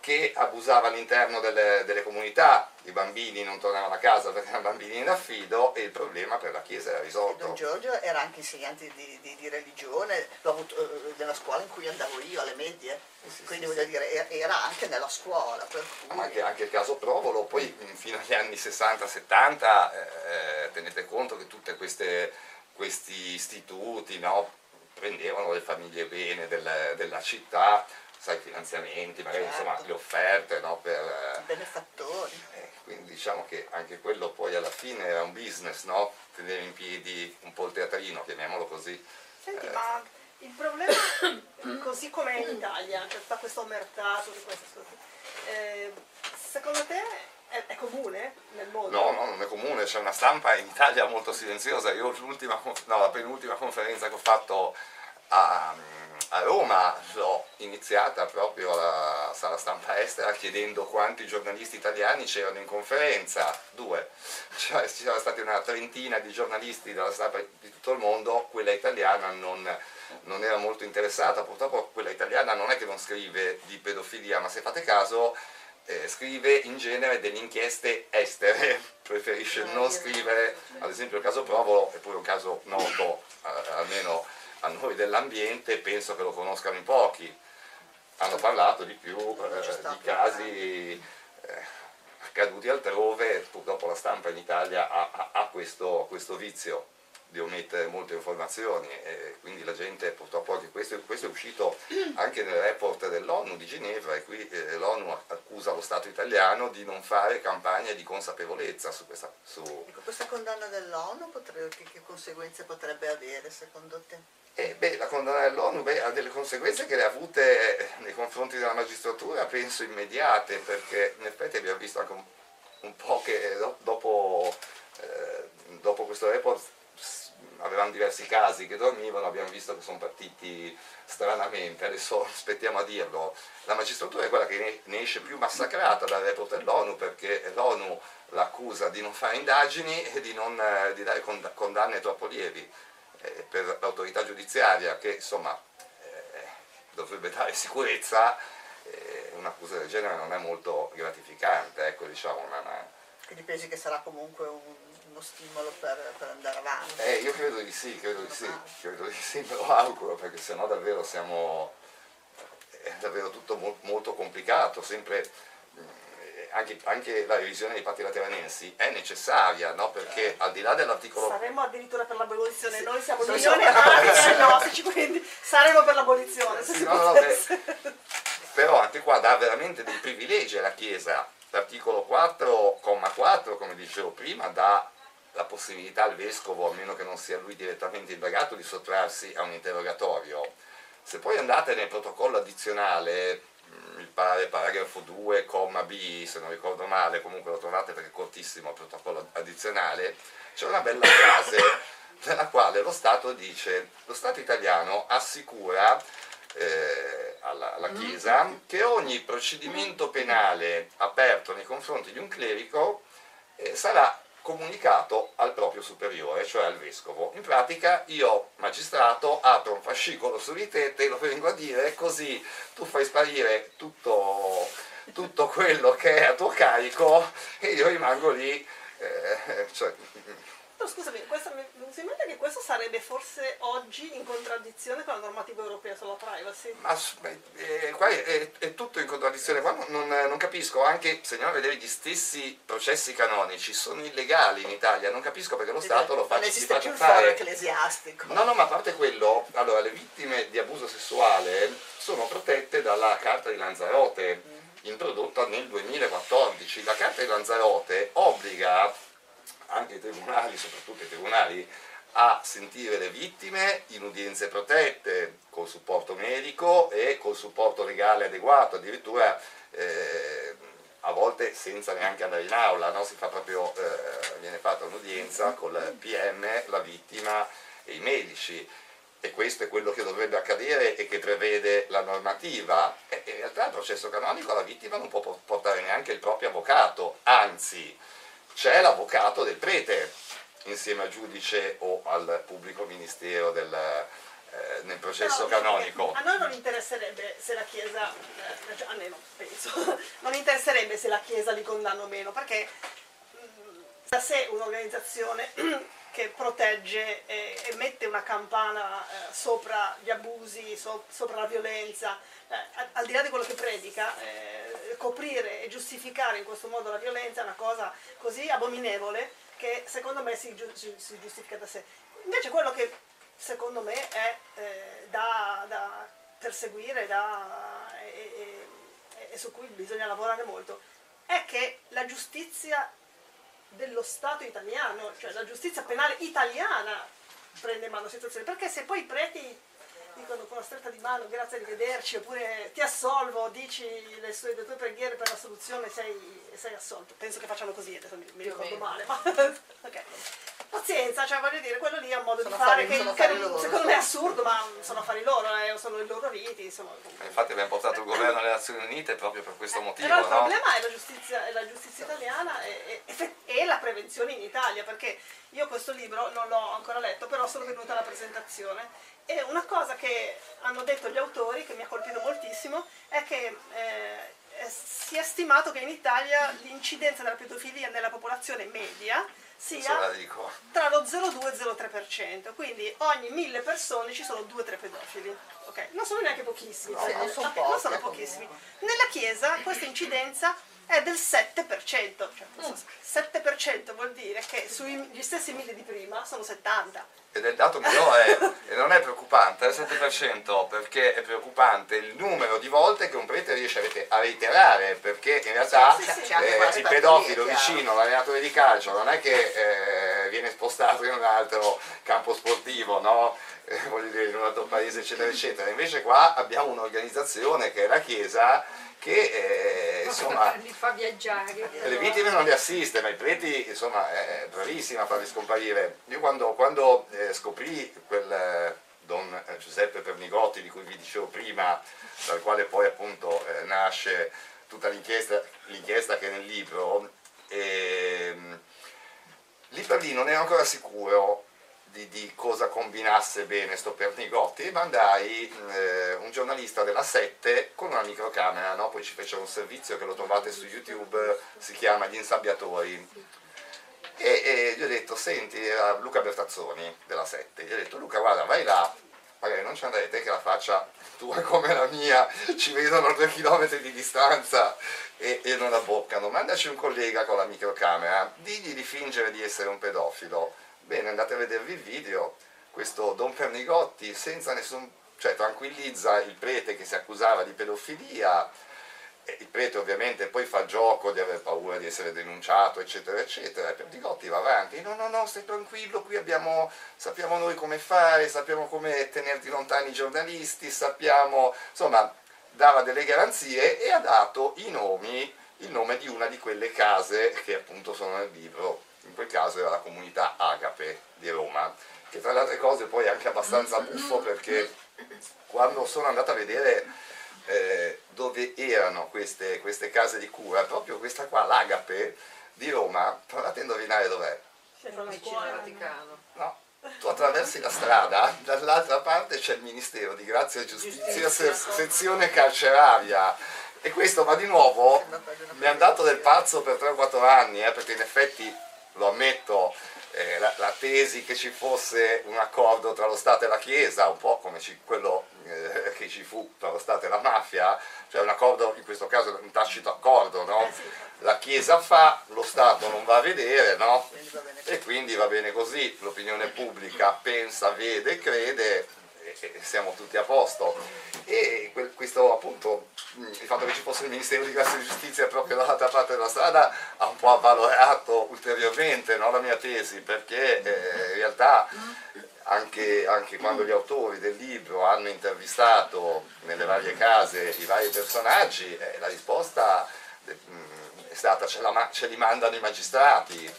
che abusava all'interno delle, delle comunità, i bambini non tornavano a casa perché erano bambini in affido e il problema per la Chiesa era Don risolto. Giorgio era anche insegnante di, di- di religione, avuto eh, nella scuola in cui andavo io, alle medie, sì, quindi sì, voglio dire, era- anche nella scuola, cui... Ma anche, anche il caso Provolo, poi fino agli anni 60-70 eh, tenete conto che tutti questi istituti no, prendevano le famiglie bene del- della città, sai, finanziamenti, magari Certo. insomma le offerte no, per... eh, benefattori. Eh, quindi diciamo che anche quello poi alla fine era un business, no? Tenere in piedi un po' il teatrino, chiamiamolo così. Senti, Eh, ma il problema, così come è in Italia, c'è tutto questo mercato di queste cose, eh, secondo te è, è comune nel mondo? No, no, non è comune, c'è una stampa in Italia molto silenziosa. Io l'ultima, no, la penultima conferenza che ho fatto a, a Roma l'ho iniziata proprio alla sala stampa estera chiedendo quanti giornalisti italiani c'erano in conferenza, due. Cioè, ci sono stati una trentina di giornalisti dalla stampa di tutto il mondo, quella italiana non, non era molto interessata, purtroppo quella italiana non è che non scrive di pedofilia, ma se fate caso eh, scrive in genere delle inchieste estere, preferisce non scrivere, ad esempio il caso Provolo, è pure un caso noto, almeno a noi dell'ambiente, penso che lo conoscano in pochi. Hanno parlato di più eh, di casi eh, accaduti altrove, purtroppo la stampa in Italia ha, ha- ha questo, questo vizio di omettere molte informazioni e quindi la gente purtroppo anche questo, questo è uscito anche nel report dell'ONU di Ginevra e qui eh, l'ONU accusa lo Stato italiano di non fare campagne di consapevolezza su questa... Su... Ecco, questa condanna dell'ONU che, che conseguenze potrebbe avere secondo te? E beh, la condanna dell'ONU ha delle conseguenze che le ha avute eh, nei confronti della magistratura, penso immediate, perché in effetti abbiamo visto anche un, un po' che do- dopo, eh, dopo questo report avevamo diversi casi che dormivano, abbiamo visto che sono partiti stranamente, adesso aspettiamo a dirlo, la magistratura è quella che ne esce più massacrata dal report dell'ONU perché l'ONU l'accusa di non fare indagini e di, non, eh, di dare condanne troppo lievi. Eh, per l'autorità giudiziaria che insomma eh, dovrebbe dare sicurezza, eh, un'accusa del genere non è molto gratificante, ecco diciamo. Una, Quindi pensi che sarà comunque un, uno stimolo per, per andare avanti? Eh, io credo di sì, credo di sì, credo di sì, me lo auguro perché sennò davvero siamo, è davvero tutto mo molto complicato, sempre anche, anche, la revisione dei patti lateranensi è necessaria, no? perché al di là dell'articolo... Saremmo addirittura per l'abolizione, sì. noi siamo l'Unione agnostici, quindi saremo per l'abolizione. Sì, no, no, però anche qua dà veramente dei privilegi alla Chiesa. L'articolo 4,4, come dicevo prima, dà la possibilità al vescovo, a meno che non sia lui direttamente indagato, di sottrarsi a un interrogatorio. Se poi andate nel protocollo addizionale pare paragrafo 2, comma B, se non ricordo male, comunque lo trovate perché è cortissimo il protocollo addizionale, c'è una bella frase nella quale lo Stato dice, lo Stato italiano assicura eh, alla, alla, Chiesa che ogni procedimento penale aperto nei confronti di un clerico eh, sarà comunicato al proprio superiore, cioè al vescovo. In pratica io, magistrato, apro un fascicolo su di te, te lo vengo a dire, così tu fai sparire tutto, tutto quello che è a tuo carico e io rimango lì. Eh, cioè, No, scusami, questo, mi sembra che questo sarebbe forse oggi in contraddizione con la normativa europea sulla privacy. Ma eh, qua è, è, è, tutto in contraddizione, qua non, non, capisco, anche se andiamo a vedere gli stessi processi canonici sono illegali in Italia, non capisco perché lo Stato lo faccia, non esiste più il foro ecclesiastico. No, no, ma a parte quello, allora le vittime di abuso sessuale sono protette dalla Carta di Lanzarote, mm. introdotta nel 2014. La Carta di Lanzarote obbliga anche i tribunali, soprattutto i tribunali, a sentire le vittime in udienze protette, col supporto medico e col supporto legale adeguato, addirittura eh, a volte senza neanche andare in aula, no? proprio, eh, viene fatta un'udienza con il PM, la vittima e i medici e questo è quello che dovrebbe accadere e che prevede la normativa. E in realtà il processo canonico la vittima non può portare neanche il proprio avvocato, anzi c'è l'avvocato del prete insieme al giudice o al pubblico ministero del, eh, nel processo no, canonico. A noi non interesserebbe se la Chiesa, eh, almeno penso, non interesserebbe se la Chiesa li condanna o meno, perché mh, da sé un'organizzazione che protegge e, e, mette una campana eh, sopra gli abusi, so, sopra la violenza, eh, al di là di quello che predica, eh, coprire e giustificare in questo modo la violenza è una cosa così abominevole che secondo me si, si giustifica da sé. Invece quello che secondo me è eh, da, da, perseguire da, e, e, e su cui bisogna lavorare molto è che la giustizia dello Stato italiano, cioè la giustizia penale italiana prende mano la situazione, perché se poi i preti dicono con una stretta di mano grazie di vederci oppure ti assolvo, dici le, sue, le tue preghiere per la soluzione e sei, sei, assolto. Penso che facciano così, adesso mi, mi ricordo male, ma okay. Pazienza, cioè voglio dire, quello lì è un modo sono di fare che, che secondo me è assurdo, ma sono affari loro, eh, sono i loro riti. Insomma. Infatti abbiamo portato il governo alle Nazioni Unite proprio per questo eh, motivo. Però il no? problema è la giustizia, è la giustizia italiana e, e, e, la prevenzione in Italia, perché io questo libro non l'ho ancora letto, però sono venuta alla presentazione e una cosa che hanno detto gli autori, che mi ha colpito moltissimo, è che eh, si è stimato che in Italia l'incidenza della pedofilia nella popolazione media sia tra lo 0,2 e il 0,3%, quindi ogni mille persone ci sono 2-3 pedofili. Okay. Non sono neanche pochissimi, no, non sono, non sono pochissimi. Nella Chiesa questa incidenza è del 7%, cioè, mm. 7% vuol dire che sugli stessi mille di prima sono 70 ed è il dato migliore e non è preoccupante, è il 7% perché è preoccupante il numero di volte che un prete riesce a reiterare perché in realtà sì, sì, sì, eh, il pedofilo vicino all'allenatore di calcio non è che eh, viene spostato in un altro campo sportivo, no? Eh, voglio dire in un altro paese eccetera eccetera, invece qua abbiamo un'organizzazione che è la Chiesa che eh, insomma li fa viaggiare. le vittime non li assiste ma i preti insomma è bravissima a farli scomparire. Io quando, quando eh, scoprì quel Don eh, Giuseppe Pernigotti, di cui vi dicevo prima, dal quale poi appunto eh, nasce tutta l'inchiesta, che è nel libro, e, ehm, lì per lì non ero ancora sicuro di, di, cosa combinasse bene sto Pernigotti mandai eh, un giornalista della 7 con una microcamera, no? poi ci fece un servizio che lo trovate su YouTube, si chiama Gli Insabbiatori. E, e gli ho detto, senti, era Luca Bertazzoni della 7, gli ho detto Luca guarda vai là, magari non ci andrai te che la faccia tua come la mia, ci vedono a due chilometri di distanza e, e non abboccano, mandaci un collega con la microcamera, digli di fingere di essere un pedofilo Bene, andate a vedervi il video, questo Don Pernigotti senza nessun, cioè tranquillizza il prete che si accusava di pedofilia, il prete ovviamente poi fa gioco di aver paura di essere denunciato, eccetera, eccetera, e Pernigotti va avanti, no, no, no, stai tranquillo, qui abbiamo, sappiamo noi come fare, sappiamo come tenerti lontani i giornalisti, sappiamo, insomma, dava delle garanzie e ha dato i nomi, il nome di una di quelle case che appunto sono nel libro in quel caso era la comunità Agape di Roma, che tra le altre cose poi è anche abbastanza buffo perché quando sono andato a vedere eh, dove erano queste, queste, case di cura, proprio questa qua, l'Agape di Roma, provate a indovinare dov'è. Vicino al Vaticano. No, tu attraversi la strada, dall'altra parte c'è il Ministero di Grazia e Giustizia, Giustizia. sezione carceraria. E questo, ma di nuovo, mi hanno dato del pazzo per 3 o 4 anni, eh, perché in effetti lo ammetto, eh, la, la, tesi che ci fosse un accordo tra lo Stato e la Chiesa, un po' come ci, quello eh, che ci fu tra lo Stato e la mafia, cioè un accordo, in questo caso un tacito accordo, no? Eh la Chiesa fa, lo Stato non va a vedere, no? E quindi va bene così, l'opinione pubblica pensa, vede, crede, siamo tutti a posto. E questo appunto, il fatto che ci fosse il Ministero di Grazia e Giustizia proprio dall'altra parte della strada ha un po' avvalorato ulteriormente no, la mia tesi, perché eh, in realtà anche, anche, quando gli autori del libro hanno intervistato nelle varie case i vari personaggi, eh, la risposta eh, è stata ce, la, ce li mandano i magistrati,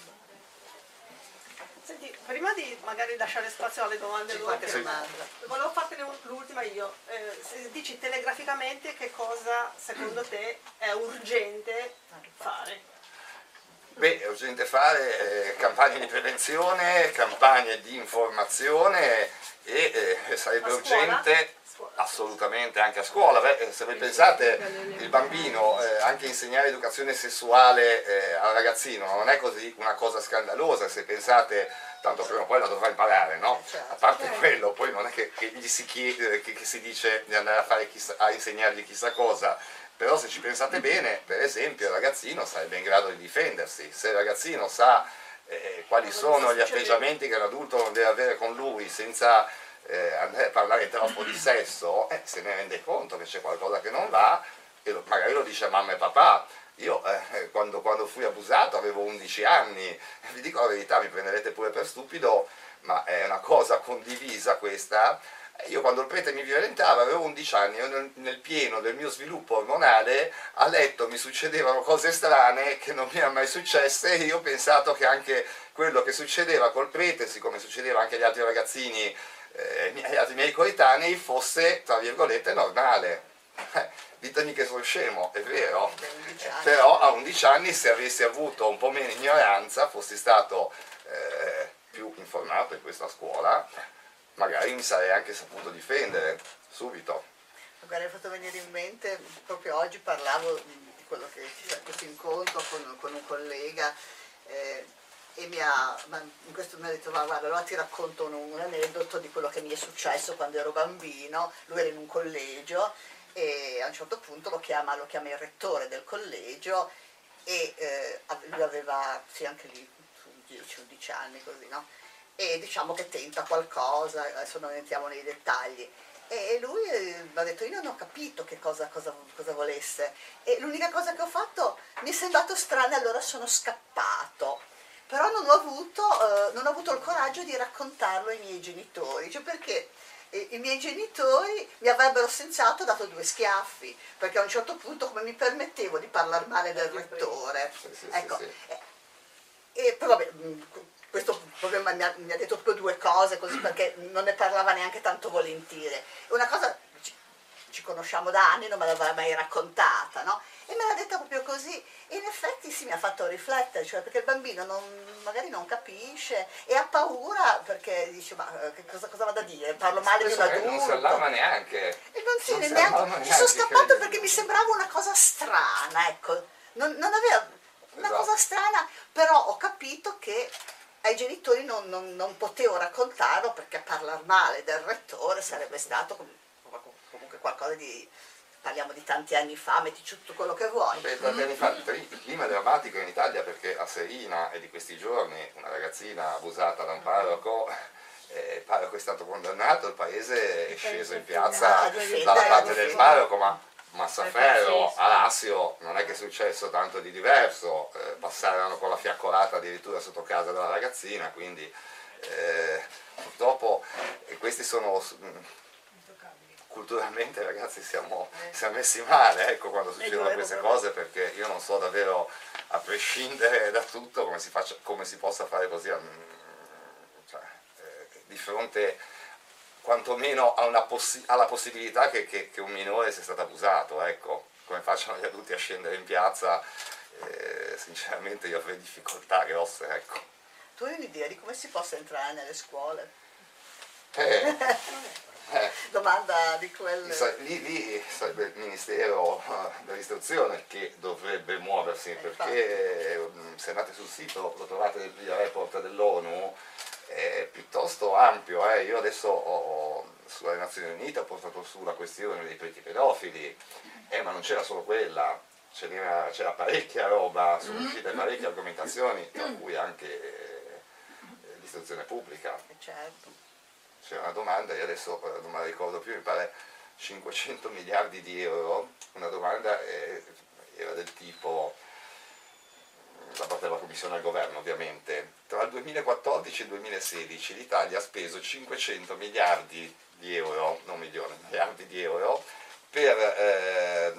prima di magari lasciare spazio alle domande volevo fartene l'ultima io. Eh, dici telegraficamente che cosa secondo te è urgente fare? Beh, è urgente fare eh, campagne di prevenzione, campagne di informazione e eh, sarebbe urgente assolutamente anche a scuola. Beh, eh, se voi pensate il bambino, eh, anche insegnare educazione sessuale eh, al ragazzino non è così una cosa scandalosa, se pensate tanto prima o poi la dovrà imparare, no? Certo. A parte certo. quello, poi non è che, che gli si chiede, che, che, si dice di andare a, fare chissà, a insegnargli chissà cosa, però se ci pensate bene, per esempio il ragazzino sarebbe in grado di difendersi, se il ragazzino sa eh, quali sono gli atteggiamenti che l'adulto deve avere con lui senza eh, andare a parlare troppo di sesso, eh, se ne rende conto che c'è qualcosa che non va e lo, magari lo dice a mamma e papà. Io eh, quando, quando, fui abusato avevo 11 anni, vi dico la verità, mi prenderete pure per stupido, ma è una cosa condivisa questa. Io quando il prete mi violentava avevo 11 anni, nel, nel, pieno del mio sviluppo ormonale a letto mi succedevano cose strane che non mi erano mai successe e io ho pensato che anche quello che succedeva col prete, siccome succedeva anche agli altri ragazzini eh, agli altri miei coetanei fosse, tra virgolette, normale. Ditemi che sono scemo, è vero, però a 11 anni se avessi avuto un po' meno ignoranza, fossi stato eh, più informato in questa scuola, magari mi sarei anche saputo difendere subito. Magari hai fatto venire in mente, proprio oggi parlavo di quello che c'è questo incontro con, con un collega, eh, e mi ha, in questo mi ha detto ma guarda allora ti racconto un, un, aneddoto di quello che mi è successo quando ero bambino, lui era in un collegio e a un certo punto lo chiama, lo chiama il rettore del collegio e eh, lui aveva, sì anche lì, 10-11 anni così, no? E diciamo che tenta qualcosa, adesso non entriamo nei dettagli. E lui eh, mi ha detto io non ho capito che cosa, cosa, cosa volesse e l'unica cosa che ho fatto mi è sembrato strano e allora sono scappato però non ho, avuto, eh, non ho avuto il coraggio di raccontarlo ai miei genitori, cioè perché i miei genitori mi avrebbero senz'altro dato due schiaffi, perché a un certo punto come mi permettevo di parlare male del rettore. Sì, sì, ecco. sì, e, e, però vabbè, mm, questo proprio, mi, ha, mi ha detto proprio due cose così perché non ne parlava neanche tanto volentieri. Una cosa ci, ci conosciamo da anni, non me l'aveva mai raccontata, no? E me l'ha detta proprio così. E in effetti sì, mi ha fatto riflettere, cioè perché il bambino non, magari non capisce e ha paura perché dice ma eh, che cosa, cosa vado a dire? Parlo male di un adulto. Non si allarma neanche. E non si, non neanche, mi sono scappato perché mi sembrava una cosa strana, ecco. Non, non aveva una esatto. cosa strana, però ho capito che ai genitori non, non, non potevo raccontarlo perché parlare male del rettore sarebbe stato qualcosa di parliamo di tanti anni fa, metti tutto quello che vuoi. Beh, tanti anni fa il clima è drammatico in Italia perché a Serina è di questi giorni una ragazzina abusata da un parroco eh, il parroco è stato condannato, il paese è sceso in piazza dalla parte del parroco, ma Massaferro, Alassio non è che è successo tanto di diverso, eh, passarono con la fiaccolata addirittura sotto casa della ragazzina, quindi eh, purtroppo questi sono culturalmente ragazzi siamo, eh. siamo messi male ecco, quando succedono queste cose perché io non so davvero a prescindere da tutto come si, faccia, come si possa fare così mm, cioè, eh, di fronte quantomeno possi alla possibilità che, che, che, un minore sia stato abusato ecco, come facciano gli adulti a scendere in piazza eh, sinceramente io avrei difficoltà grosse ecco. tu hai un'idea di come si possa entrare nelle scuole? Eh, eh, domanda di quel... Lì, lì sarebbe il Ministero eh, dell'Istruzione che dovrebbe muoversi, perché mm, se andate sul sito lo trovate il report dell'ONU, è piuttosto ampio. Eh. Io adesso ho, sulle Nazioni Unite ho portato su la questione dei preti pedofili, eh, ma non c'era solo quella, c'era parecchia roba, sono mm. uscite parecchie argomentazioni, tra cui anche eh, l'istruzione pubblica. Certo c'era una domanda, io adesso eh, non me la ricordo più, mi pare 500 miliardi di euro, una domanda eh, era del tipo, da parte della Commissione al Governo ovviamente, tra il 2014 e il 2016 l'Italia ha speso 500 miliardi di euro, non milioni, miliardi di euro, per eh,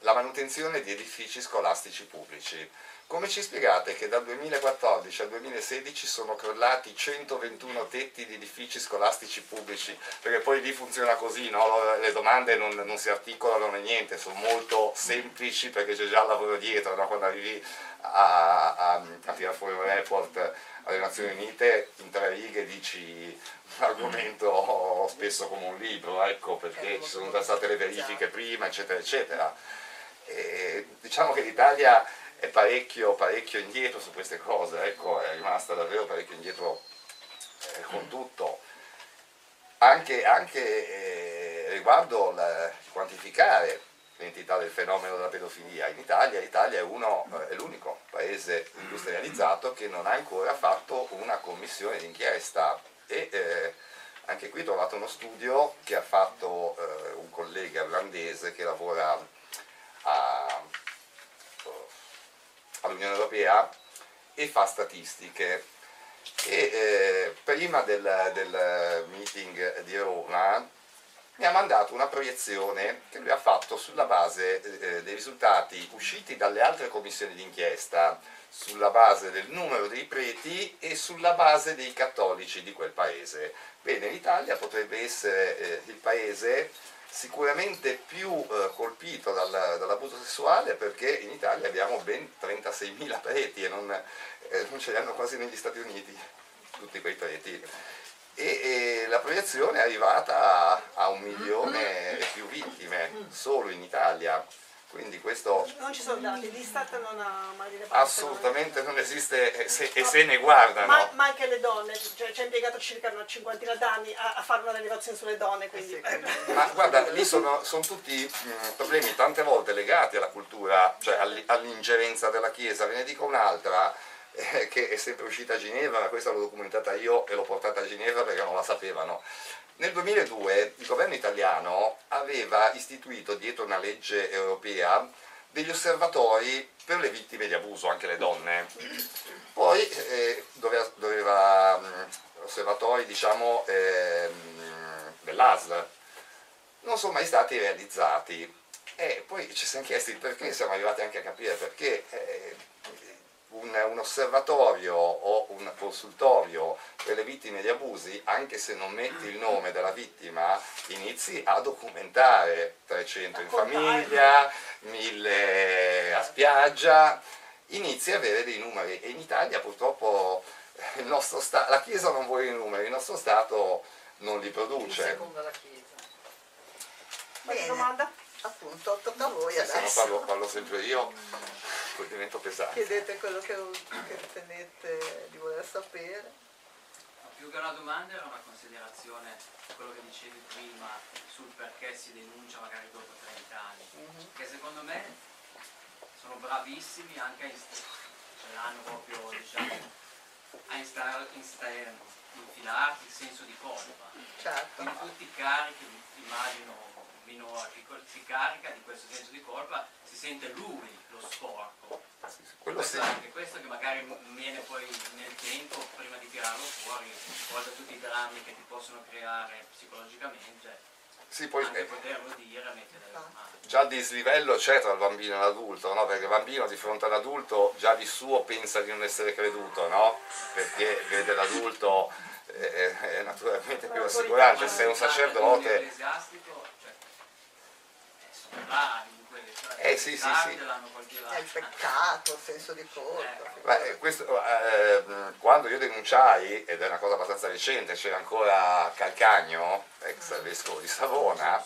la manutenzione di edifici scolastici pubblici. Come ci spiegate che dal 2014 al 2016 sono crollati 121 tetti di edifici scolastici pubblici? Perché poi lì funziona così, no? le domande non, non, si articolano né niente, sono molto semplici perché c'è già il lavoro dietro, no? quando arrivi a, a, a tirare fuori un report alle Nazioni Unite in tre righe dici un argomento spesso come un libro, ecco, perché ci sono già state le verifiche prima, eccetera, eccetera. E diciamo che l'Italia è parecchio, parecchio indietro su queste cose, ecco, è rimasta davvero parecchio indietro eh, con tutto. Anche, anche eh, riguardo il quantificare l'entità del fenomeno della pedofilia, in Italia l'Italia è, eh, è l'unico paese industrializzato che non ha ancora fatto una commissione d'inchiesta e eh, anche qui ho trovato uno studio che ha fatto eh, un collega irlandese che lavora a all'Unione Europea e fa statistiche. E, eh, prima del, del, meeting di Roma mi ha mandato una proiezione che lui ha fatto sulla base eh, dei risultati usciti dalle altre commissioni d'inchiesta, sulla base del numero dei preti e sulla base dei cattolici di quel paese. Bene, l'Italia potrebbe essere eh, il paese sicuramente più eh, colpito dal, dall'abuso sessuale perché in Italia abbiamo ben 36.000 preti e non, eh, non, ce li hanno quasi negli Stati Uniti, tutti quei preti. E, e la proiezione è arrivata a, a un milione e più vittime solo in Italia. Quindi questo... Non ci sono dati, l'Istat non ha mai rilevato. Assolutamente non esiste e se, e se ne guardano. Ma, ma, anche le donne, cioè, ci ha impiegato circa una cinquantina d'anni a, a, fare una rilevazione sulle donne. Quindi... Eh sì. ma guarda, lì sono, sono tutti mh, mm, problemi tante volte legati alla cultura, cioè all'ingerenza della Chiesa. Ve ne dico un'altra. Eh, che è sempre uscita a Ginevra, questa l'ho documentata io e l'ho portata a Ginevra perché non la sapevano. Nel 2002 il governo italiano aveva istituito dietro una legge europea degli osservatori per le vittime di abuso, anche le donne. Poi eh, doveva, doveva mh, osservatori diciamo, eh, dell'ASL, non sono mai stati realizzati. E poi ci siamo chiesti perché, siamo arrivati anche a capire perché eh, un, un, osservatorio o un consultorio per le vittime di abusi, anche se non metti il nome della vittima, inizi a documentare 300 in famiglia, 1000 a spiaggia, inizi a avere dei numeri e in Italia purtroppo la Chiesa non vuole i numeri, il nostro Stato non li produce. Secondo la Chiesa. Bene. domanda? Appunto, tocca a voi adesso. Se no parlo, parlo sempre io, poi divento pesante. Chiedete quello che, che ritenete di voler sapere. Più che una domanda era una considerazione, quello che dicevi prima, sul perché si denuncia magari dopo 30 anni, mm -hmm. che secondo me sono bravissimi anche a inst- proprio diciamo, a installare, infilarti il senso di colpa. Certo. Quindi tutti i carichi, immagino minore, si carica di questo senso di colpa, si sente lui lo sporco. Quello sì. Anche questo che magari viene poi nel tempo, prima di tirarlo fuori, oltre a tutti i drammi che ti possono creare psicologicamente, sì, poi, anche poterlo dire, mettere le mani. Già il dislivello c'è tra il bambino e l'adulto, no? perché il bambino di fronte all'adulto già di suo pensa di non essere creduto, no? perché vede l'adulto eh, eh, naturalmente più rassicurante, se è un sacerdote... Sono rari, eh sì, sì, sì. È il peccato, il senso di colpa. Beh, questo, eh, quando io denunciai, ed è una cosa abbastanza recente, c'era ancora Calcagno, ex vescovo di Savona,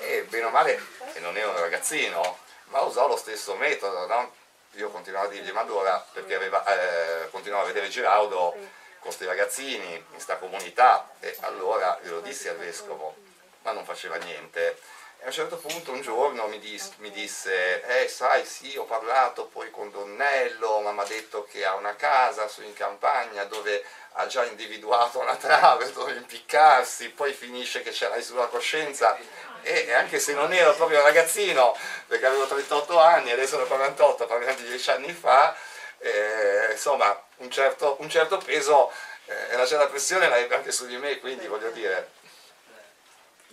e bene o male, e non era un ragazzino, ma usò lo stesso metodo, no? Io continuavo a dirgli, ma allora, perché aveva, eh, continuavo a vedere Giraudo con questi ragazzini in questa comunità, e allora glielo dissi al vescovo, ma non faceva niente e a un certo punto un giorno mi, dis, mi disse, eh sai sì ho parlato poi con Donnello, ma mi ha detto che ha una casa su in campagna dove ha già individuato una trave dove impiccarsi, poi finisce che ce l'hai sulla coscienza. E anche se non ero proprio un ragazzino, perché avevo 38 anni, adesso ero 48, parliamo di 10 anni fa, eh, insomma un certo, un certo peso eh, una certa pressione l'aveva anche su di me, quindi voglio dire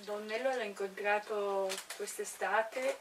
Donnello l'ho incontrato quest'estate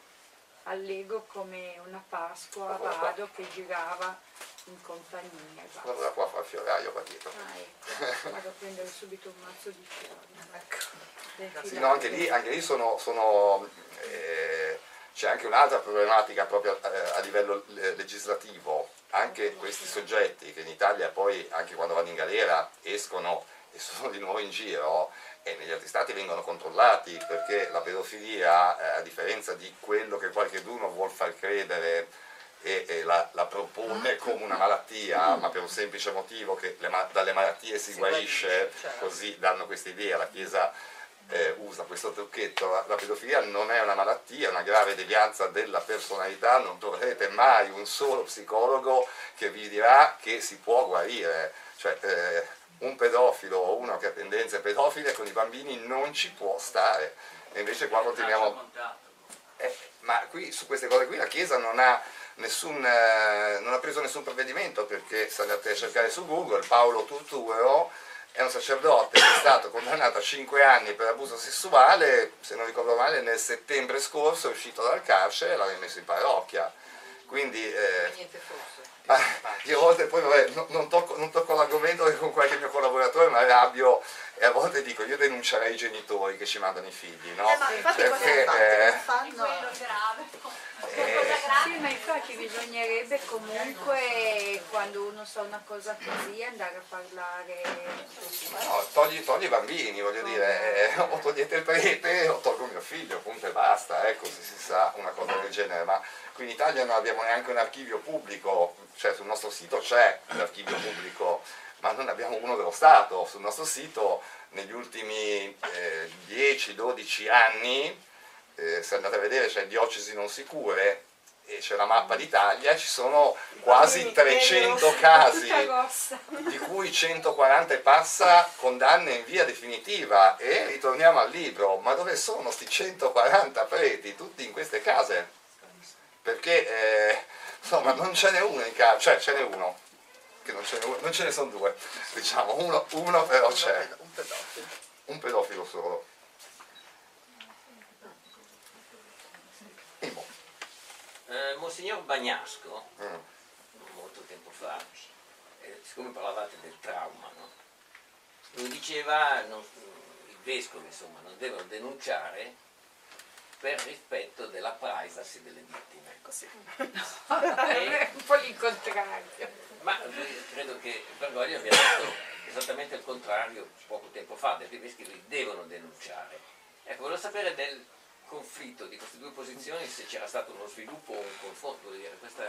all'Ego come una Pasqua a Vado che girava in compagnia. Allora qua fa il fioraio, capito? Ah, ecco. Vado a prendere subito un mazzo di fiori. Ecco. Sì, no, anche lì, anche lì sono, sono eh, c'è anche un'altra problematica proprio a, eh, a livello legislativo. Anche questi soggetti che in Italia poi, anche quando vanno in galera, escono e sono di nuovo in giro, e negli altri stati vengono controllati perché la pedofilia, eh, a differenza di quello che qualcuno vuol far credere e, e la, la, propone come una malattia, ma per un semplice motivo che le, dalle malattie si, si guarisce, certo. così danno questa idea, la Chiesa eh, usa questo trucchetto, la, la, pedofilia non è una malattia, è una grave devianza della personalità, non troverete mai un solo psicologo che vi dirà che si può guarire. Cioè, eh, un pedofilo o uno che ha tendenze pedofile con i bambini non ci può stare. E invece qua continuiamo... Eh, ma qui su queste cose qui la Chiesa non ha, nessun, eh, non ha preso nessun provvedimento perché se andate a cercare su Google Paolo Turturo è un sacerdote che è stato condannato a 5 anni per abuso sessuale, se non ricordo male nel settembre scorso è uscito dal carcere e l'ha rimesso in parrocchia. Quindi, eh, Ah, io a volte poi vabbè, non, non, tocco, non tocco l'argomento con qualche mio collaboratore mi arrabbio e a volte dico io denuncerei i genitori che ci mandano i figli, no? Eh, ma infatti perché, eh, fanno... Eh, sì, ma infatti bisognerebbe comunque quando uno sa una cosa così andare a parlare. No, togli, togli i bambini, voglio dire, eh, o togliete il prete o tolgo mio figlio, punto e basta, ecco, se si sa una cosa del genere, ma qui in Italia non abbiamo neanche un archivio pubblico, cioè sul nostro sito c'è l'archivio pubblico, ma non abbiamo uno dello Stato, sul nostro sito. Negli ultimi eh, 10-12 anni eh, se andate a vedere c'è diocesi non sicure e c'è la mappa d'Italia, ci sono quasi 300 casi, di cui 140 e passa condanne in via definitiva. E ritorniamo al libro, ma dove sono questi 140 preti? Tutti in queste case? Perché eh, insomma non ce n'è uno in casa, cioè ce n'è uno, che non ce, uno, non ce ne sono due, diciamo, uno, uno però c'è, un pedofilo solo. Eh, Monsignor Bagnasco, mm. molto tempo fa, eh, siccome parlavate del trauma, no? lui diceva non, i vescovi insomma, non devono denunciare per rispetto della privacy delle vittime. Così. È un po' il contrario. Ma credo che Bergoglio abbia detto esattamente il contrario poco tempo fa, perché i vescovi devono denunciare. Ecco, volevo sapere del conflitto di queste due posizioni, se c'era stato uno sviluppo o un confronto, dire, questa...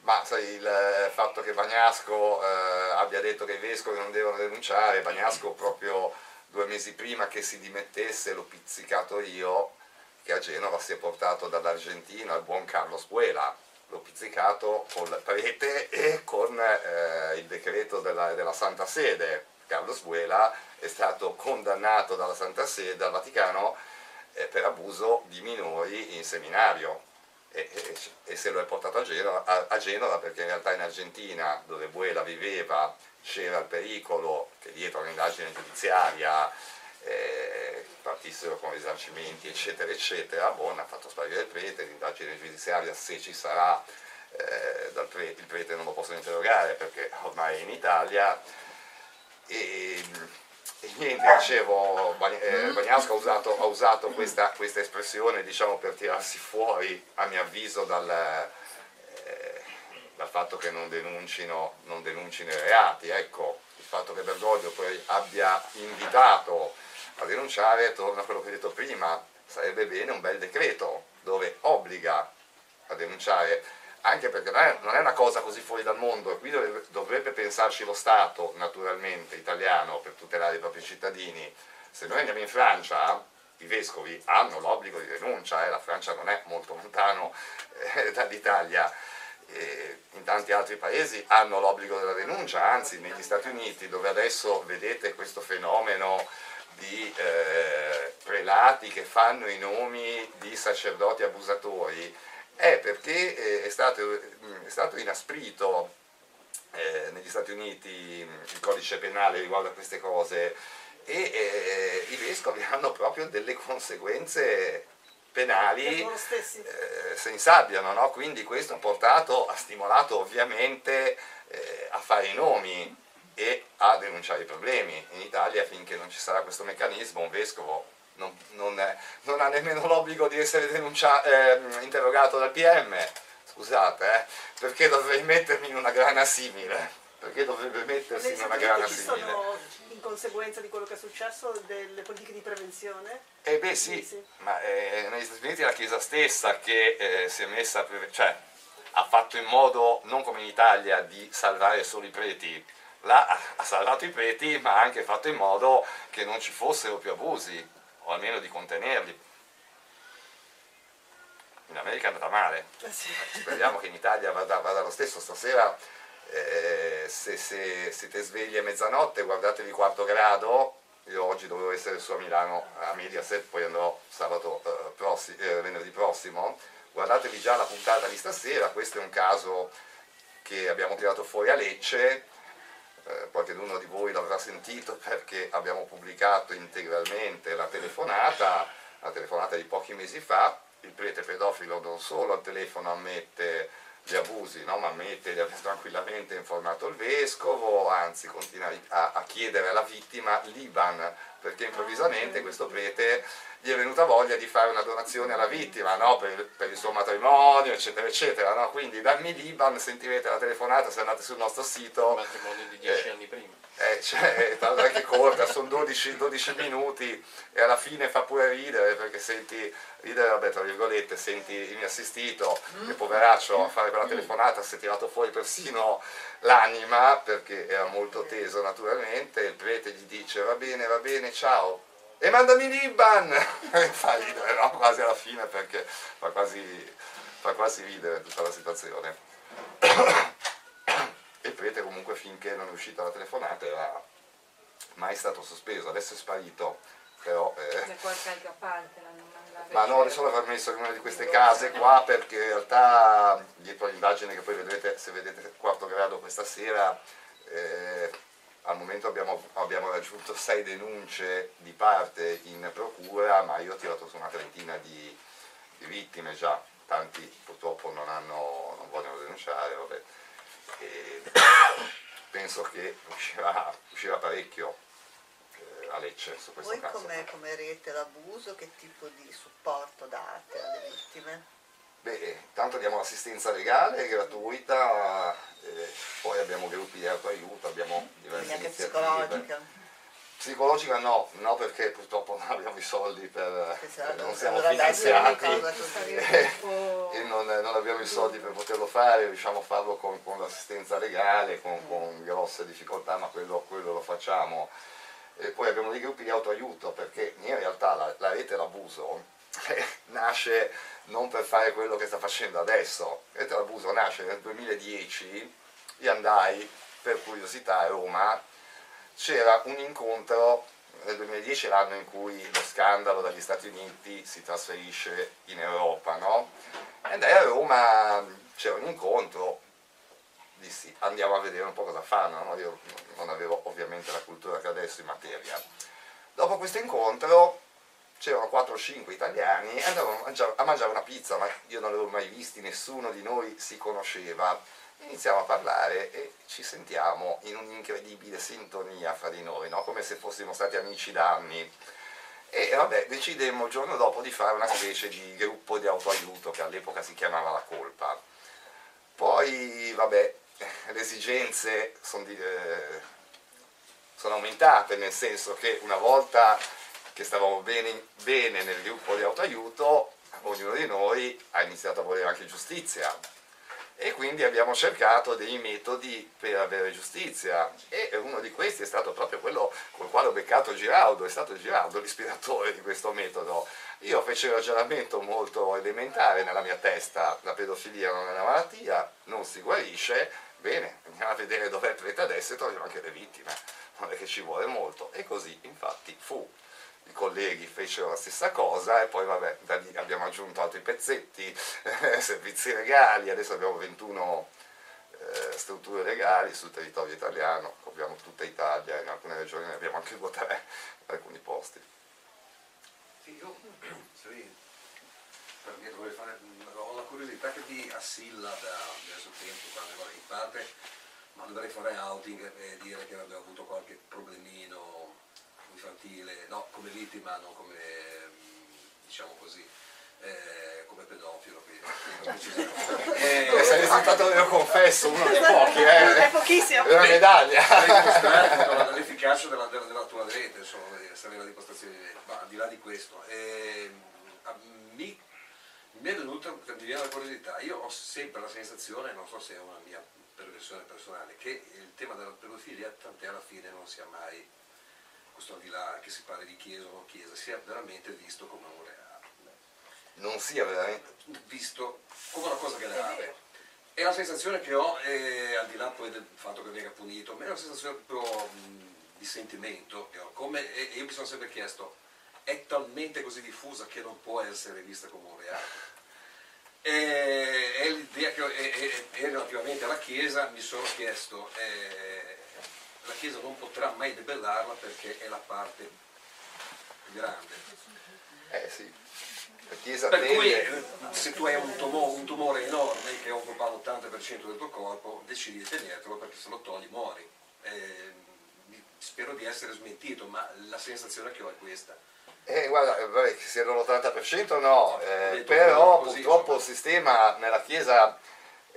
Ma sai, il fatto che Bagnasco eh, abbia detto che i vescovi non devono denunciare, Bagnasco proprio due mesi prima che si dimettesse l'ho pizzicato io, che a Genova si è portato dall'Argentina il buon Carlos Buela, l'ho pizzicato con il prete e con eh, il decreto della, della Santa Sede. Carlos Buela è stato condannato dalla Santa Sede, dal Vaticano, eh, per abuso di minori in seminario e, e, e se lo è portato a Genova, a, a Genova, perché in realtà in Argentina dove Buela viveva c'era il pericolo che dietro un'indagine giudiziaria eh, partissero con risarcimenti eccetera eccetera, Bon ha fatto sparire il prete, l'indagine giudiziaria se ci sarà eh, prete, il prete non lo possono interrogare perché ormai è in Italia. E, e niente, dicevo, eh, Bagnasco ha usato, ha usato questa, questa, espressione diciamo, per tirarsi fuori, a mio avviso, dal, eh, dal fatto che non denuncino, non denuncino, i reati. Ecco, il fatto che Bergoglio poi abbia invitato a denunciare, torna a quello che ho detto prima, sarebbe bene un bel decreto dove obbliga a denunciare anche perché non è, una cosa così fuori dal mondo e qui dovrebbe, pensarci lo Stato naturalmente italiano per tutelare i propri cittadini. Se noi andiamo in Francia, i vescovi hanno l'obbligo di denuncia, eh, la Francia non è molto lontano eh, dall'Italia, in tanti altri paesi hanno l'obbligo della denuncia, anzi negli Stati Uniti dove adesso vedete questo fenomeno di eh, prelati che fanno i nomi di sacerdoti abusatori, è perché eh, è stato, è stato inasprito eh, negli Stati Uniti il codice penale riguardo a queste cose. E eh, i vescovi hanno proprio delle conseguenze penali eh, se insabbiano, no? quindi questo ha portato, ha stimolato ovviamente eh, a fare i nomi e a denunciare i problemi. In Italia finché non ci sarà questo meccanismo un vescovo non, non, è, non ha nemmeno l'obbligo di essere eh, interrogato dal PM, scusate, eh, perché dovrei mettermi in una grana simile? Perché dovrebbe mettersi in una grana simile? Sono in conseguenza di quello che è successo delle politiche di prevenzione? Eh beh sì, sì. ma eh, negli Stati Uniti è la Chiesa stessa che eh, si è messa, cioè ha fatto in modo, non come in Italia, di salvare solo i preti, là ha salvato i preti ma ha anche fatto in modo che non ci fossero più abusi, o almeno di contenerli. In America è andata male, eh speriamo che in Italia vada, vada lo stesso. Stasera eh, se, se, siete svegli a mezzanotte guardatevi quarto grado, io oggi dovevo essere su a Milano a Mediaset, poi andrò sabato, eh, prossi, eh, venerdì prossimo, guardatevi già la puntata di stasera, questo è un caso che abbiamo tirato fuori a Lecce, eh, qualcuno di voi l'avrà sentito perché abbiamo pubblicato integralmente la telefonata, la telefonata di pochi mesi fa, il prete pedofilo non solo al telefono ammette gli abusi, no? ma ammette di aver tranquillamente informato il vescovo, anzi continua a, a chiedere alla vittima l'Iban, perché improvvisamente questo prete gli è venuta voglia di fare una donazione alla vittima no? per, per, il suo matrimonio, eccetera, eccetera. No? Quindi dammi l'Iban, sentirete la telefonata se andate sul nostro sito. Il matrimonio di dieci eh, anni prima. Eh, cioè, tanto anche corta, sono 12, 12, minuti e alla fine fa pure ridere perché senti, ridere vabbè tra virgolette, senti il mio assistito, che poveraccio a fare quella telefonata si è tirato fuori persino l'anima perché era molto teso naturalmente, il prete gli dice va bene, va bene, ciao, e mandami l'Iban! fa ridere, no? Quasi alla fine perché fa quasi, fa quasi ridere tutta la situazione. Il prete comunque finché non è uscita la telefonata era mai stato sospeso, adesso è sparito. Però, eh, da qualche altra parte l'hanno mandato. Ma no, adesso l'avrà messo in una di queste case qua perché in realtà dietro all'indagine che poi vedrete, se vedete quarto grado questa sera, eh, al momento abbiamo, abbiamo, raggiunto sei denunce di parte in procura, ma io ho tirato su una trentina di, di vittime già, tanti purtroppo non, hanno, non vogliono denunciare, vabbè. penso che uscirà, uscirà parecchio eh, a Lecce su questo Voi caso. come, come rete l'abuso, che tipo di supporto date alle vittime? Beh, tanto diamo assistenza legale gratuita, eh, poi abbiamo gruppi di autoaiuto, abbiamo diverse Quindi anche iniziative. psicologica? Psicologica no, no perché purtroppo non abbiamo i soldi per, Esatto, non siamo allora finanziati e non, non abbiamo i soldi per poterlo fare, riusciamo a farlo con, con l'assistenza legale, con, con grosse difficoltà, ma quello, quello lo facciamo. E poi abbiamo dei gruppi di autoaiuto perché in realtà la, la rete l'abuso eh, nasce non per fare quello che sta facendo adesso, la rete l'abuso nasce nel 2010, io andai per curiosità a Roma, c'era un incontro nel 2010 è l'anno in cui lo scandalo dagli Stati Uniti si trasferisce in Europa, no? E andai a Roma, c'era un incontro, dissi andiamo a vedere un po' cosa fanno, no? io non avevo ovviamente la cultura che adesso in materia. Dopo questo incontro c'erano 4 o 5 italiani e andavano a mangiare una pizza, ma io non l'avevo mai visti, nessuno di noi si conosceva. Iniziamo a parlare e ci sentiamo in un'incredibile sintonia fra di noi, no? come se fossimo stati amici da anni. E vabbè, decidemmo il giorno dopo di fare una specie di gruppo di autoaiuto che all'epoca si chiamava La Colpa. Poi, vabbè, le esigenze sono, di, eh, sono aumentate, nel senso che una volta che stavamo bene, bene nel gruppo di autoaiuto, ognuno di noi ha iniziato a volere anche giustizia e quindi abbiamo cercato dei metodi per avere giustizia. E uno di questi è stato proprio quello col quale ho beccato Giraudo, è stato Giraudo l'ispiratore di questo metodo. Io feci un ragionamento molto elementare nella mia testa, la pedofilia non è una malattia, non si guarisce, bene, andiamo a vedere dov'è il prete e troviamo anche le vittime, non è che ci vuole molto. E così infatti fu i colleghi fecero la stessa cosa e poi vabbè, da lì abbiamo aggiunto altri pezzetti, servizi legali, adesso abbiamo 21 eh, strutture legali sul territorio italiano, copriamo tutta Italia, in alcune regioni ne abbiamo anche due o tre in alcuni posti. Sì, io sì, perché dovrei fare, ho la curiosità che mi assilla da diverso tempo, quando ero in parte, ma dovrei fare outing e dire che abbiamo avuto qualche problemino infantile, no, come vittima, non come, diciamo così, eh, come pedofilo. eh, eh, sei risultato, io confesso, uno dei pochi, eh. È pochissimo. È una medaglia. L'efficacia della, della, della, tua rete, insomma, sapere di postazioni di rete, ma al di là di questo, eh, mi, mi, è venuta, mi viene la curiosità, io ho sempre la sensazione, non so se è una mia perversione personale, che il tema della pedofilia, tant'è alla fine non sia mai questo al di là che si parli di chiesa o non chiesa, sia veramente visto come un reato. Non sia veramente visto come una cosa grave. È la sensazione che ho, eh, al di là poi del fatto che venga punito, ma è una sensazione proprio mh, di sentimento che ho, come, e io mi sono sempre chiesto, è talmente così diffusa che non può essere vista come un reato. E, è l'idea che e, e, e, relativamente alla Chiesa mi sono chiesto, eh, la Chiesa non potrà mai debellarla perché è la parte più grande. Eh sì. La Chiesa per cui eh, se tu hai un tumore, un tumore enorme che occupa l'80% del tuo corpo, decidi di tenertelo perché se lo togli muori. Eh, spero di essere smentito, ma la sensazione che ho è questa. Eh, guarda, vabbè, che sia l'80% no, eh, però così, purtroppo il sistema nella Chiesa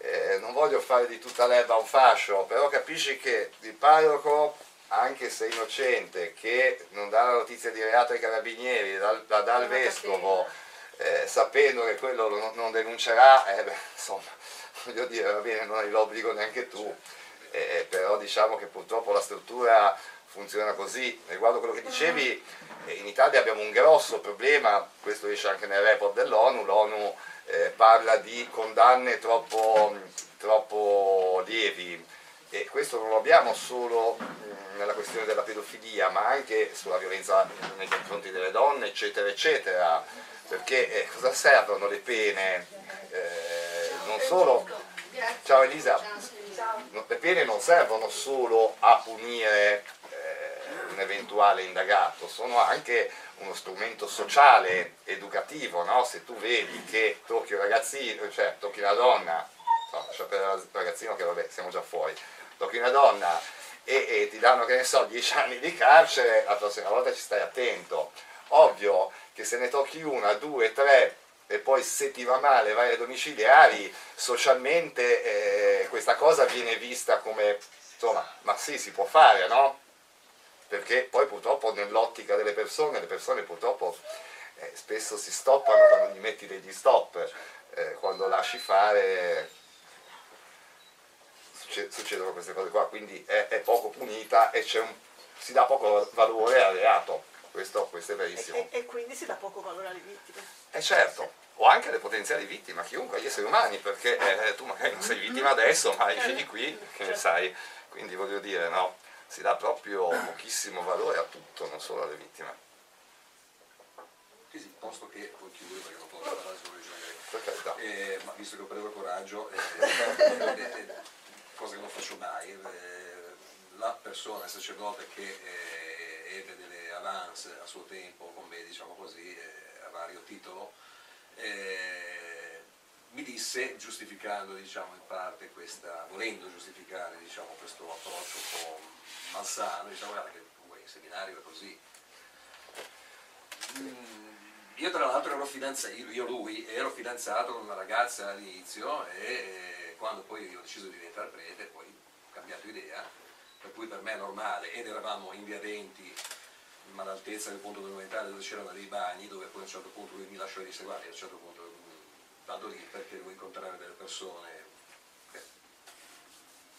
eh, non voglio fare di tutta l'erba un fascio, però capisci che il parroco, anche se innocente, che non dà la notizia di reato ai carabinieri, la, la dà al vescovo, eh, sapendo che quello non, non denuncerà, eh, beh, insomma, voglio dire, va bene, non hai l'obbligo neanche tu, eh, però diciamo che purtroppo la struttura funziona così. Riguardo quello che dicevi, eh, in Italia abbiamo un grosso problema, questo esce anche nel report dell'ONU, l'ONU eh, parla di condanne troppo, troppo, lievi. E questo non lo abbiamo solo mh, nella questione della pedofilia ma anche sulla violenza nei confronti delle donne eccetera eccetera. Perché eh, cosa servono le pene? Eh, non solo ciao Elisa. Le pene non servono solo a punire un eventuale indagato, sono anche uno strumento sociale, educativo, no? se tu vedi che tocchi un ragazzino, cioè tocchi una donna, no, lascia per il ragazzino che vabbè siamo già fuori, tocchi una donna e, e, ti danno che ne so 10 anni di carcere, la prossima volta ci stai attento. Ovvio che se ne tocchi una, due, tre e poi se ti va male vai ai domiciliari, socialmente eh, questa cosa viene vista come insomma, ma sì, si può fare, no? Perché poi purtroppo nell'ottica delle persone, le persone purtroppo eh, spesso si stoppano quando gli metti degli stop, eh, quando lasci fare succedono queste cose qua, quindi è, è poco punita e un, si dà poco valore al reato, questo, questo è verissimo. E, e, quindi si dà poco valore alle vittime. Eh certo, o anche alle potenziali vittime, a chiunque, agli esseri umani, perché eh, tu magari non sei vittima adesso, ma hai figli qui, che ne sai, quindi voglio dire, no, si dà proprio pochissimo valore a tutto, non solo alle vittime. Sì, posto che poi chiudere perché non posso parlare solo di eh, ma visto che ho preso coraggio, eh, eh, eh cosa che non faccio mai, eh, la persona, il sacerdote che eh, ebbe delle avance a suo tempo con me, diciamo così, a vario titolo, mi disse, giustificando diciamo, in parte questa, volendo giustificare diciamo, questo approccio un malsano, diciamo guarda che comunque in seminario è così. Mm, io tra l'altro ero fidanzato, io lui, ero fidanzato con una ragazza all'inizio e quando poi ho deciso di diventare prete, poi ho cambiato idea, per cui per me è normale, ed eravamo in via 20, ma all'altezza del punto monumentale dove c'erano dei bagni, dove poi a un certo punto lui mi lasciò e disse guarda, a un certo punto mm, vado lì perché devo incontrare delle persone beh,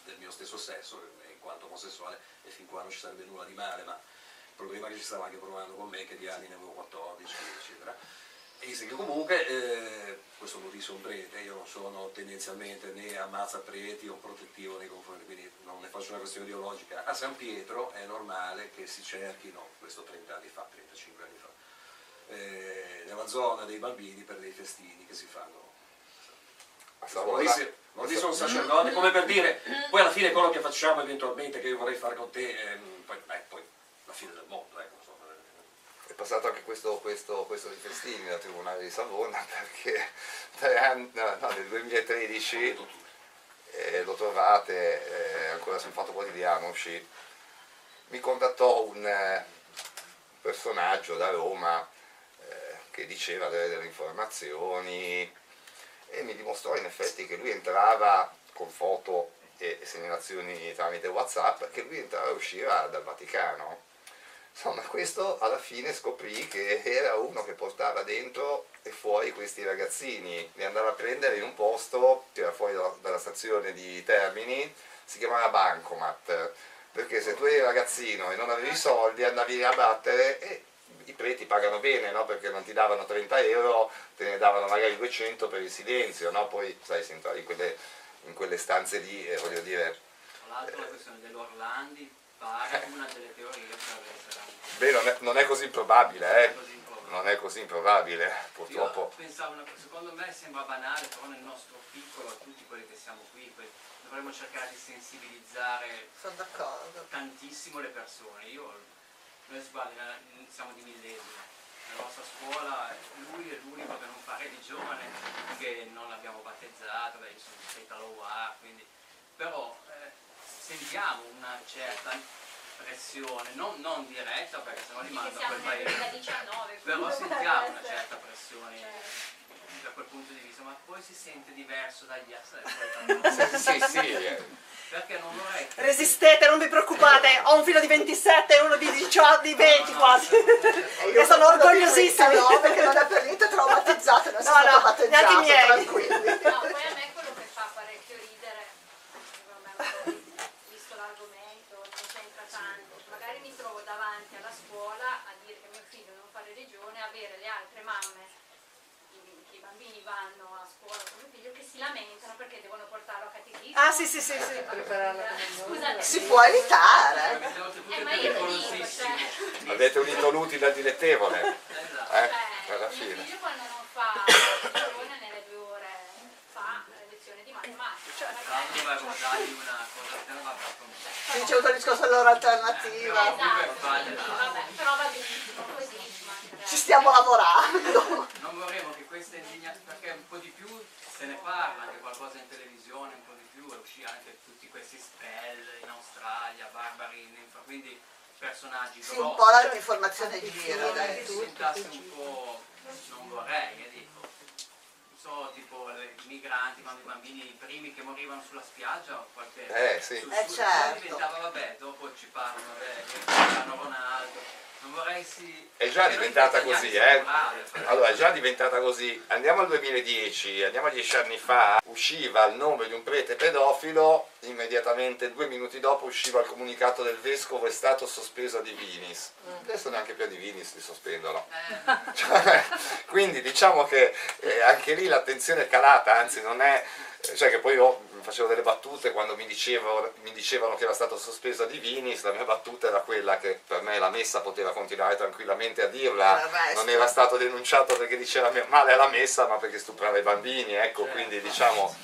del mio stesso sesso, quanto omosessuale, e fin qua non ci sarebbe nulla di male, ma il problema che ci stava anche provando con me, che di anni ne avevo 14, eccetera. E disse che comunque, eh, questo lo disse un prete, io non sono tendenzialmente né ammazza preti o protettivo nei confronti, quindi non ne faccio una questione ideologica. A San Pietro è normale che si cerchino, questo 30 anni fa, 35 anni fa, eh, nella zona dei bambini per dei festini che si fanno. Disse, non disse un sacerdote, come per dire, poi alla fine quello che facciamo eventualmente, che io vorrei fare con te, eh, poi, beh, poi la fine del mondo. Ecco, è passato anche questo, questo, questo di festini da Tribunale di Savona perché anni, no, no, nel 2013 eh, lo trovate, eh, ancora sul Fatto Quotidiano uscì, mi contattò un eh, personaggio da Roma eh, che diceva avere delle informazioni e mi dimostrò in effetti che lui entrava con foto e segnalazioni tramite Whatsapp, che lui entrava e usciva dal Vaticano. Insomma, questo alla fine scoprì che era uno che portava dentro e fuori questi ragazzini, li andava a prendere in un posto che era fuori dalla stazione di Termini, si chiamava Bancomat, perché se tu eri ragazzino e non avevi soldi andavi a battere e i preti pagano bene, no? perché non ti davano 30 euro, te ne davano magari 200 per il silenzio, no? poi sai, si entrava in quelle, in quelle stanze lì, eh, voglio dire... Tra l'altro la questione dell'Orlandi pare una delle teorie essere Beh, non è, non è così improbabile, eh? Non è così improbabile, purtroppo. Io pensavo, secondo me sembra banale, però nel nostro piccolo, tutti quelli che siamo qui, dovremmo cercare di sensibilizzare tantissimo le persone. Io, noi guarda, siamo di millesimo, nella nostra scuola lui è l'unico che non fa religione, che non l'abbiamo battezzato, beh, sono State quindi... Però eh, sentiamo una certa pressione, non, non diretta perché sennò li mando a quel paese, 19, però sentiamo una certa pressione da quel punto di vista, ma poi si sente diverso dagli altri. sì, sì, eh. Perché non vorrei... Resistete, non vi preoccupate, ho un figlio di 27 e uno di 18, di 20 no, quasi. No, io sono orgogliosissima. No, perché non è per niente traumatizzato, non no, sono no, traumatizzato, neanche i miei. tranquilli. No, poi a me quello che fa parecchio ridere, visto l'argomento, non c'entra tanto, magari mi trovo davanti alla scuola a dire che mio figlio non fa religione, avere le altre mamme bambini vanno a scuola con mio figlio che si lamentano perché devono portarlo a catechismo. Ah sì sì sì, sì. Scusate, si può evitare. Eh, ma io lo dico, cioè. Avete unito l'utile al dilettevole. Esatto. Eh, cioè, alla fine. Mio figlio quando non fa religione nelle due ore fa lezione di matematica. Cioè, dargli una cosa che non va Sì, c'è un discorso dell'ora alternativa. Esatto, vabbè, però va così. Ci stiamo lavorando. Non vorremmo che questa indignazione, perché un po' di più se ne parla anche qualcosa in televisione un po' di più, è uscire anche tutti questi spell in Australia, barbari in infra, quindi personaggi Sì, però un po' l'informazione gira adesso. diventasse un po' non vorrei, eh, dico. Non so, tipo i migranti, quando i bambini, i primi che morivano sulla spiaggia, qualche Eh, sì. su- Eh, su- certo. diventava vabbè, dopo ci parlano, vabbè, Ronaldo. Non vorrei si. È già perché diventata così, eh. Allora, è già diventata così. Andiamo al 2010, andiamo a dieci anni fa, usciva il nome di un prete pedofilo, immediatamente due minuti dopo usciva il comunicato del vescovo è stato sospeso a Divinis. Adesso neanche più a Divinis li sospendono. Eh, Cioè, quindi diciamo che eh, anche lì l'attenzione è calata, anzi non è, cioè che poi io facevo delle battute quando mi, dicevo- mi dicevano che era stato sospeso a Divinis, la mia battuta era quella che per me la messa poteva continuare tranquillamente a dirla, non era stato denunciato perché diceva male alla messa ma perché stuprava i bambini, ecco, quindi diciamo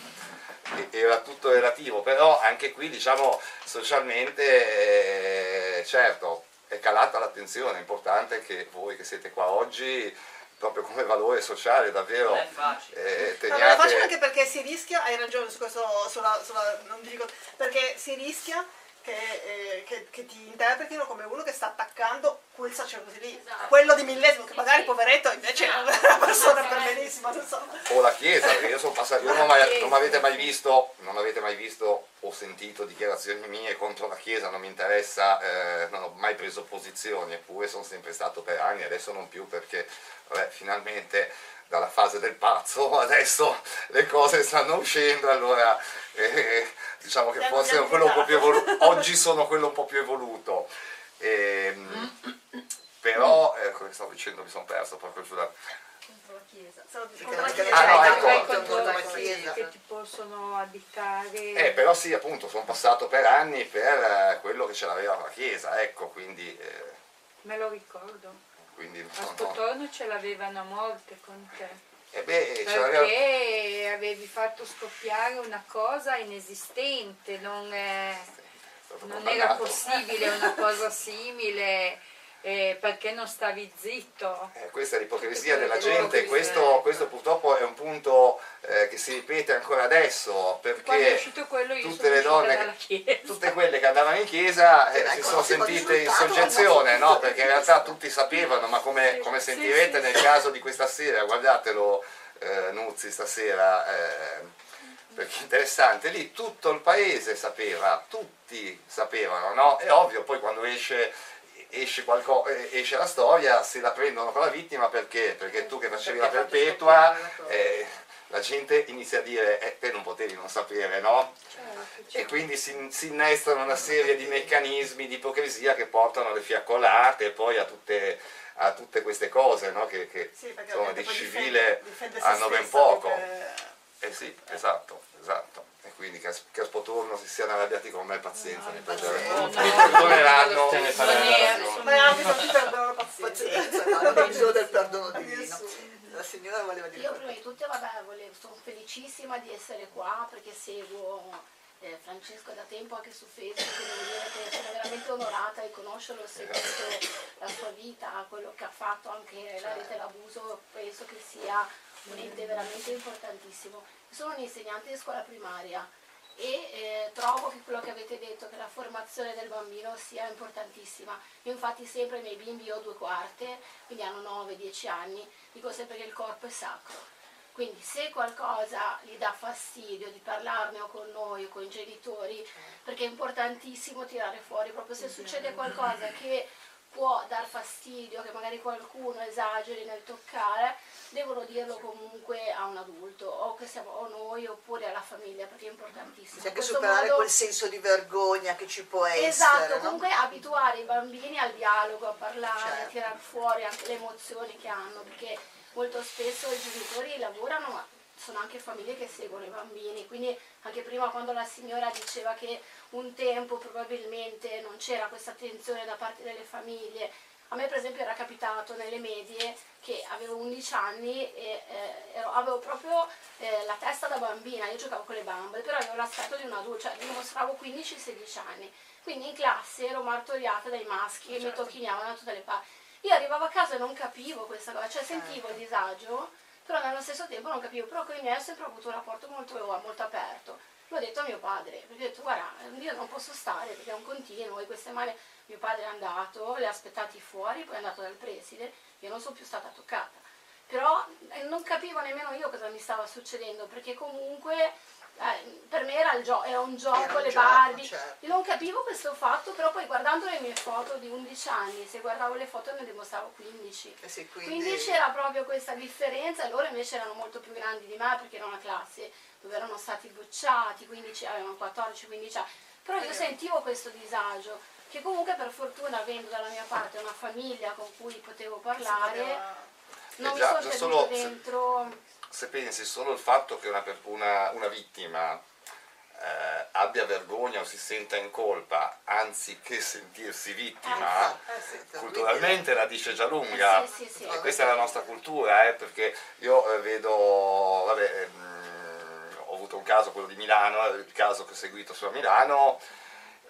era tutto relativo, però anche qui diciamo socialmente eh, certo è calata l'attenzione, è importante che voi che siete qua oggi proprio come valore sociale davvero Non è facile. eh, Ma non è facile anche teniate perché si rischia, hai ragione su questo, sulla, sulla- non dico, perché si rischia che, eh, che- che ti interpretino come uno che sta attaccando quel sacerdote lì, Esatto. quello di millesimo, che magari poveretto invece è Esatto. una persona per benissimo, non so. o la chiesa, perché io sono passato, io non, mai- non avete mai visto, non avete mai visto o sentito dichiarazioni mie contro la chiesa, non mi interessa, eh, non ho mai preso posizioni, eppure sono sempre stato per anni, adesso non più perché vabbè, finalmente dalla fase del pazzo adesso le cose stanno uscendo, allora eh, diciamo che forse piano quello un po' più piano. evolu- oggi sono quello un po' più evoluto. Ehm, però, eh, come stavo dicendo, mi sono perso proprio sulla... contro la Chiesa. Contro la Chiesa. Ah, no, ecco. contro la che ti possono additare. Eh, però sì, appunto, sono passato per anni per eh, quello che ce l'aveva la Chiesa, ecco, quindi... eh, Me lo ricordo. quindi A no, no. Ce l'avevano molte con te. E beh. Perché avevi fatto scoppiare una cosa inesistente, non, è- non era possibile una cosa simile, eh, perché non stavi zitto. Eh, questa è l'ipocrisia della gente, questo, questo purtroppo è un punto eh, che si ripete ancora adesso, perché quello io tutte le donne, tutte quelle che andavano in chiesa eh, Era si sono sentite in soggezione, no? Perché in realtà tutti sapevano, ma come, Sì, come sentirete sì, nel sì. caso di questa sera, guardatelo eh, Nuzzi stasera, eh, perché è interessante, lì tutto il paese sapeva, tutti sapevano, no? È ovvio, poi quando esce, esce, qualco- eh, esce la storia se la prendono con la vittima perché? Perché tu che facevi la Perché perpetua, la cosa. eh, la gente inizia a dire, eh, te non potevi non sapere, no? Certo, E quindi si, si innestano una serie di meccanismi di ipocrisia che portano alle fiaccolate e poi a tutte, a tutte queste cose, no? Che, che Sì, insomma di civile difende- difende hanno ben poco. perché- Eh sì, esatto, esatto. Quindi che a, che a Spotorno si siano arrabbiati con me, pazienza, mi perdoneranno. pazienza. Mi perdoneranno. Se ne parlerà. Ma anche se ti perdono pazienza. No? non bisogno del perdono divino. Nessuno. La signora voleva dire Io prima di tutto vabbè, volevo- sono felicissima di essere qua perché seguo eh, Francesco da tempo anche su Facebook e devo dire che sono veramente onorata di conoscerlo, ho seguito la sua vita, quello che ha fatto anche la rete l'abuso, penso che sia un ente veramente importantissimo. Sono un'insegnante di scuola primaria e eh, trovo che quello che avete detto, che la formazione del bambino sia importantissima. Io infatti sempre ai miei bimbi ho due quarte, quindi hanno 9-10 anni, dico sempre che il corpo è sacro. Quindi se qualcosa gli dà fastidio di parlarne o con noi o con i genitori, perché è importantissimo tirare fuori, proprio se succede qualcosa che può dar fastidio, che magari qualcuno esageri nel toccare, devono dirlo comunque a un adulto, o che siamo o noi oppure alla famiglia, perché è importantissimo. C'è anche superare modo- quel senso di vergogna che ci può essere. Esatto, no? comunque abituare i bambini al dialogo, a parlare, a Certo. tirar fuori anche le emozioni che hanno, perché molto spesso i genitori lavorano, ma sono anche famiglie che seguono i bambini, quindi anche prima quando la signora diceva che un tempo probabilmente non c'era questa attenzione da parte delle famiglie, a me per esempio era capitato nelle medie che avevo 11 anni e eh, ero- avevo proprio eh, la testa da bambina, io giocavo con le bambole, però avevo l'aspetto di un adulto, cioè dimostravo 15-16 anni. Quindi in classe ero martoriata dai maschi che mi tocchignavano da tutte le parti. Io arrivavo a casa e non capivo questa cosa, cioè sentivo il disagio, però nello stesso tempo non capivo, però con i miei ho sempre avuto un rapporto molto, molto aperto. L'ho detto a mio padre, perché ho detto guarda, io non posso stare perché è un continuo e queste male mio padre è andato, le ha aspettati fuori, poi è andato dal preside, io non sono più stata toccata. Però eh, non capivo nemmeno io cosa mi stava succedendo, perché comunque eh, per me era, era, un gioco, era un le Barbie. Certo. Io non capivo questo fatto, però poi guardando le mie foto di 11 anni, se guardavo le foto ne dimostravo 15. Eh sì, quindi... quindi... c'era proprio questa differenza, loro invece erano molto più grandi di me perché era una classe dove erano stati bocciati, 15, avevano 14-15 anni. Però io sentivo questo disagio, che comunque per fortuna avendo dalla mia parte una famiglia con cui potevo parlare, non mi sono solo dentro... Se, se pensi solo il fatto che una, una, una vittima eh, abbia vergogna o si senta in colpa, anziché sentirsi vittima, eh, sì, eh, sì, culturalmente la dice già lunga. Eh, sì, e questa è la nostra cultura, eh, perché io eh, vedo, vabbè, ho avuto un caso, quello di Milano, il caso che ho seguito su Milano,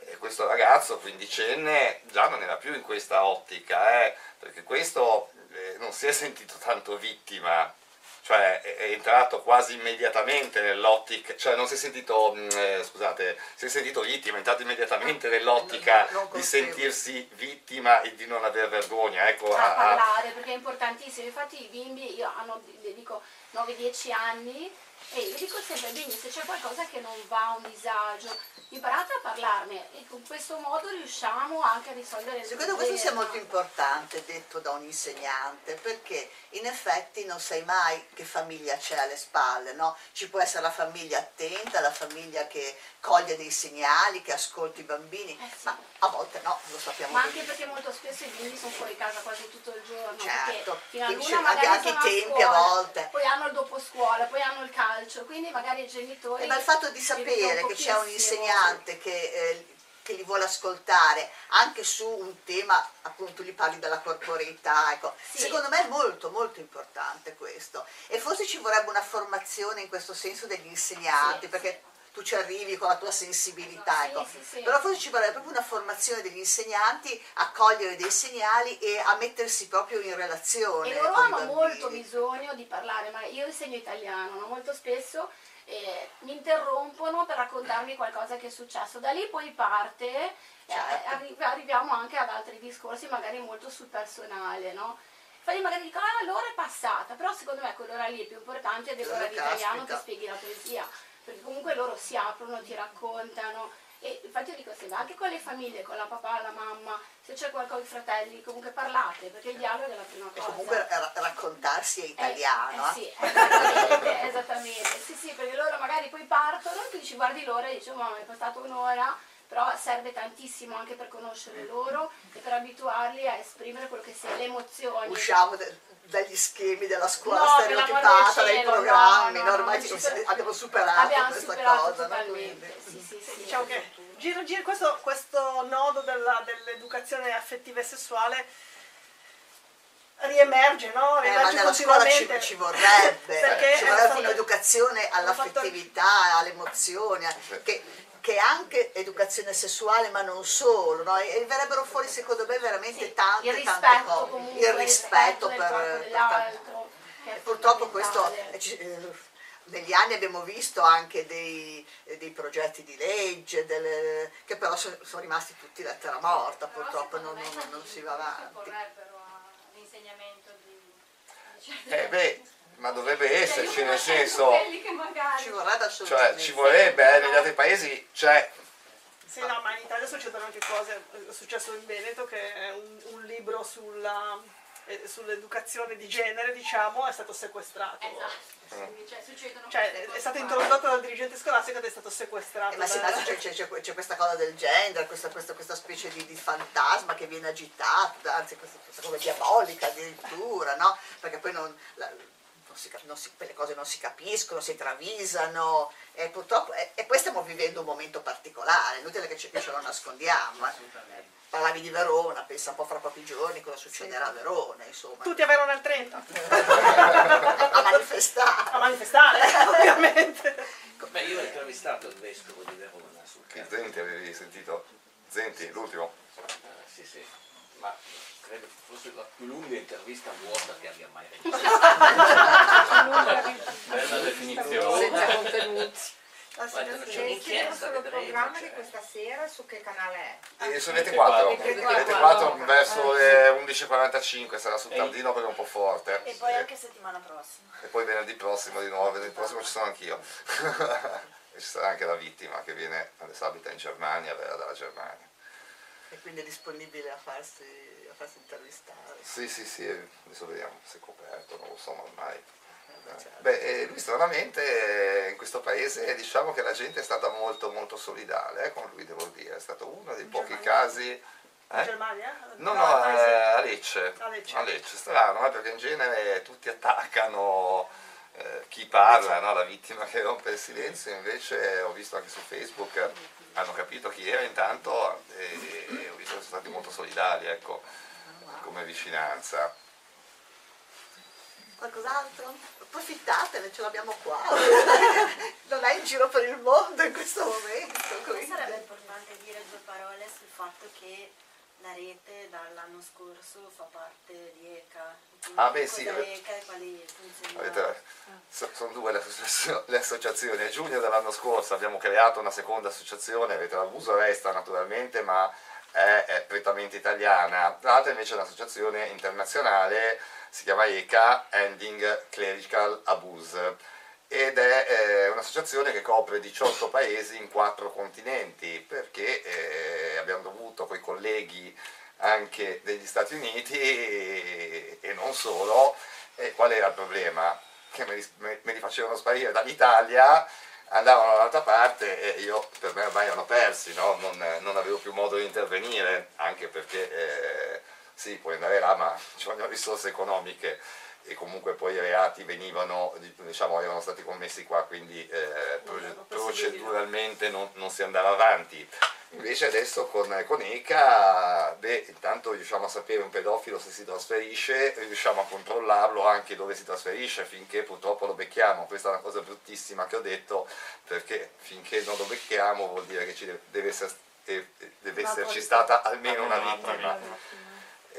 e questo ragazzo quindicenne già non era più in questa ottica, eh, perché questo eh, non si è sentito tanto vittima, cioè è entrato quasi immediatamente nell'ottica, cioè non si è sentito, mm, eh, scusate, si è sentito vittima, è entrato immediatamente nell'ottica di sentirsi vittima e di non aver vergogna. Ecco, a, a parlare, perché è importantissimo, infatti i bimbi, io hanno, dico 9-10 anni, e io dico sempre bimbi, se c'è qualcosa che non va, un disagio, imparate a parlarne e con questo modo riusciamo anche a risolvere il. Secondo questo sia molto importante, detto da un insegnante, perché in effetti non sai mai che famiglia c'è alle spalle, no? Ci può essere la famiglia attenta, la famiglia che coglie dei segnali, che ascolta i bambini, eh sì. ma a volte no, lo sappiamo Ma anche perché molto spesso i bimbi sono fuori casa quasi tutto il giorno, certo. fino a luna magari anche i tempi a, scuola, a volte. Poi hanno il dopo scuola, poi hanno il calcio, quindi magari i genitori... Eh, ma il fatto di sapere che c'è un insegnante che... Eh, che li vuole ascoltare anche su un tema, appunto gli parli della corporeità, ecco. Sì. secondo me è molto molto importante questo e forse ci vorrebbe una formazione in questo senso degli insegnanti sì, perché tu ci arrivi con la tua sensibilità, ecco. sì, sì, sì. però forse ci vorrebbe proprio una formazione degli insegnanti a cogliere dei segnali e a mettersi proprio in relazione. E loro hanno molto bisogno di parlare, ma io insegno italiano, no? molto spesso eh, mi interrompono per raccontarmi qualcosa che è successo, da lì poi parte, eh, certo. arri arriviamo anche ad altri discorsi magari molto sul personale, no? Infatti magari dico, ah l'ora è passata, però secondo me quell'ora lì è più importante dell'ora di italiano che spieghi la poesia perché comunque loro si aprono, ti raccontano e infatti io dico sempre, anche con le famiglie, con la papà, la mamma, se c'è qualcosa, i fratelli, comunque parlate, perché il dialogo è la prima cosa. E comunque raccontarsi è eh, italiano. Eh, eh, sì, esattamente, esattamente. Sì, sì, perché loro magari poi partono, tu dici guardi l'ora e dici, oh, mamma, è passata un'ora, però serve tantissimo anche per conoscere loro e per abituarli a esprimere quello che sia le emozioni. Usciamo dagli schemi della scuola no, stereotipata, dai programmi, no, no, ormai super... abbiamo superato abbiamo questa superato cosa. Sì, sì, sì, diciamo che giro, giro, questo, questo nodo dell'educazione affettiva e sessuale riemerge, no? Eh, ma nella scuola ci, ci vorrebbe, ci vorrebbe un'educazione all'affettività, alle emozioni, che che è anche educazione sessuale ma non solo, no? e verrebbero fuori secondo me veramente sì, tante, il rispetto, tante cose, comunque, il rispetto, per, per, l'altro. Purtroppo questo, eh, negli anni abbiamo visto anche dei, dei progetti di legge, delle, che però sono, sono, rimasti tutti lettera morta, però purtroppo non, non, non, si va avanti. all'insegnamento di... Eh beh, ma dovrebbe esserci, nel senso... Ci vorrebbe assolutamente. Cioè, ci vorrebbe, eh, negli altri paesi c'è... Sì, no, ma in Italia succedono anche cose, è successo in Veneto che un, un libro sulla, eh, sull'educazione di genere, diciamo, è stato sequestrato. Esatto. Cioè, cioè, è stato introdotto dal dirigente scolastico ed è stato sequestrato. Eh, ma sì, c'è, c'è, c'è, questa cosa del gender, questa, questa, questa specie di, di, fantasma che viene agitato, anzi questa, questa cosa diabolica addirittura, no? Perché poi non... La, si, si, quelle cose non si capiscono, si travisano e purtroppo e, e poi stiamo vivendo un momento particolare, inutile che ce, che ce lo nascondiamo. Eh. Parlavi di Verona, pensa un po' fra pochi giorni cosa succederà a Verona, insomma. Tutti a Verona il 30. a manifestare. A manifestare, ovviamente. Beh, io ho intervistato il vescovo di Verona sul Che Zenti avevi sentito? Zenti, l'ultimo? Uh, sì, sì, ma credo fosse la più lunga intervista vuota che abbia mai registrato. Bella definizione. Senza contenuti. C'è un'inchiesta, sullo vedremo, programma cioè. di questa sera su che canale è? E su Rete 4, Rete Rete 4. 4 verso le 11.45 sarà sul tardino perché è un po' forte. E poi anche settimana prossima. E poi venerdì prossimo di nuovo, venerdì prossimo ci sono anch'io. e ci sarà anche la vittima che viene, adesso abita in Germania, verrà dalla Germania. E quindi è disponibile a farsi, a farsi intervistare. Sì, sì, sì, adesso vediamo se è coperto, non lo so, ma ormai. Eh, certo. Beh, eh, lui stranamente eh, in questo paese diciamo che la gente è stata molto molto solidale eh, con lui, devo dire, è stato uno dei pochi Germania? casi... In Eh? Germania? No, no, eh, sì. a Lecce. A Lecce. A Lecce, strano, eh, perché in genere tutti attaccano eh, chi parla, no, la vittima che rompe il silenzio, invece ho visto anche su Facebook, hanno capito chi era intanto e, e ho visto che sono stati molto solidali, ecco, come vicinanza. Qualcos'altro? Approfittatene, ce l'abbiamo qua. non è in giro per il mondo in questo momento. Quindi- sarebbe importante dire due parole sul fatto che la rete dall'anno scorso fa parte di ECA. Ah, beh, sì, avete- ECA e quali funzioni Avete- so- sono due le, le associazioni. A giugno dell'anno scorso abbiamo creato una seconda associazione, avete l'abuso resta naturalmente, ma è, è prettamente italiana. L'altra invece è un'associazione internazionale, si chiama ECA, Ending Clerical Abuse, ed è eh, un'associazione che copre 18 paesi in 4 continenti, perché eh, abbiamo dovuto con i colleghi anche degli Stati Uniti e, e non solo, e qual era il problema? Che me li, me- li facevano sparire dall'Italia, andavano dall'altra parte e io per me ormai erano persi, no? non, non avevo più modo di intervenire, anche perché eh, sì, puoi andare là, ma ci vogliono risorse economiche e comunque poi i reati venivano, diciamo, erano stati commessi qua, quindi eh, proce- proceduralmente non, non si andava avanti. Invece adesso con, con ECA, beh, intanto riusciamo a sapere un pedofilo se si trasferisce, riusciamo a controllarlo anche dove si trasferisce finché purtroppo lo becchiamo. Questa è una cosa bruttissima che ho detto, perché finché non lo becchiamo vuol dire che ci deve, deve essere- eh, deve esserci stata almeno una vittima.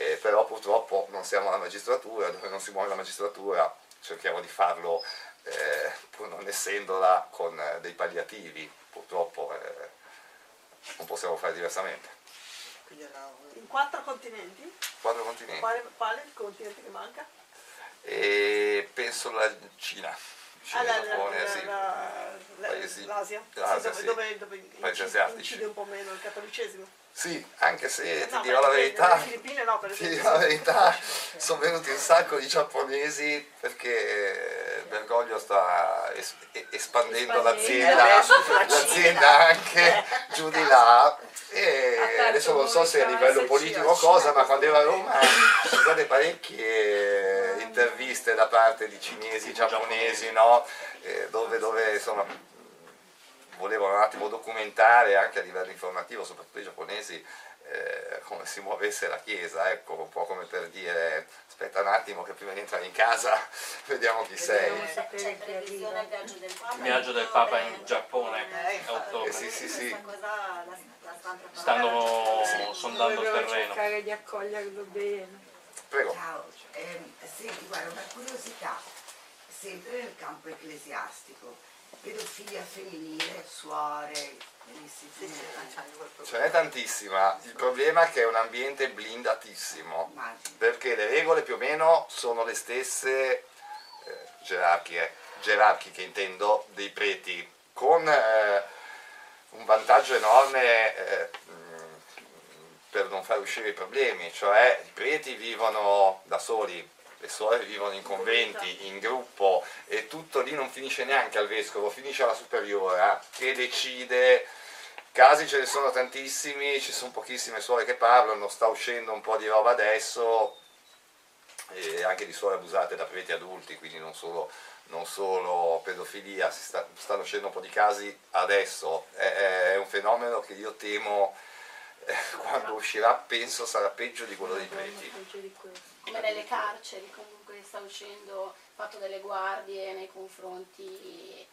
Eh, però purtroppo non siamo alla magistratura, dove non si muove la magistratura, cerchiamo di farlo eh, pur non essendola con eh, dei palliativi, purtroppo eh, non possiamo fare diversamente. In quattro continenti? Quattro continenti. Quale, quale il continente che manca? E penso la Cina, Cina, la- Giappone, la- sì. la- la- Paesi- L'Asia? l'Asia, Sì, sì. dove, dove, Paesi asiatici. incide un po' meno il cattolicesimo. Sì, anche se ti No, dirò la verità, no, per ti dirò la verità, sono venuti un sacco di giapponesi perché Bergoglio sta es- espandendo l'azienda, l'azienda anche giù di là e adesso non so se a livello politico o cosa, ma quando ero a Roma ci sono state parecchie interviste da parte di cinesi, giapponesi, no? Eh, dove, dove insomma volevano un attimo documentare anche a livello informativo, soprattutto i giapponesi, eh, come si muovesse la Chiesa, ecco, un po' come per dire aspetta un attimo che prima di entrare in casa vediamo chi sei. C'è previsione il viaggio del Papa. Il viaggio del Papa in Giappone Eh, a ottobre. Eh, sì, sì, sì. Stanno sondando il terreno. cercare di accoglierlo bene. Prego. Ciao, ehm, senti, guarda, una curiosità, sempre nel campo ecclesiastico, pedofilia femminile, suore, Ce n'è tantissima, il problema è che è un ambiente blindatissimo, Immagino. perché le regole più o meno sono le stesse eh, gerarchiche, gerarchiche intendo, dei preti, con eh, un vantaggio enorme eh, per non far uscire i problemi, cioè i preti vivono da soli, le suore vivono in conventi, in gruppo e tutto lì non finisce neanche al vescovo, finisce alla superiora che decide. Casi ce ne sono tantissimi, ci sono pochissime suore che parlano, sta uscendo un po' di roba adesso, e anche di suore abusate da preti adulti, quindi non solo, non solo pedofilia, si sta- stanno uscendo un po' di casi adesso, è, è un fenomeno che io temo quando uscirà penso sarà peggio di quello dei preti. Come nelle carceri comunque sta uscendo fatto delle guardie nei confronti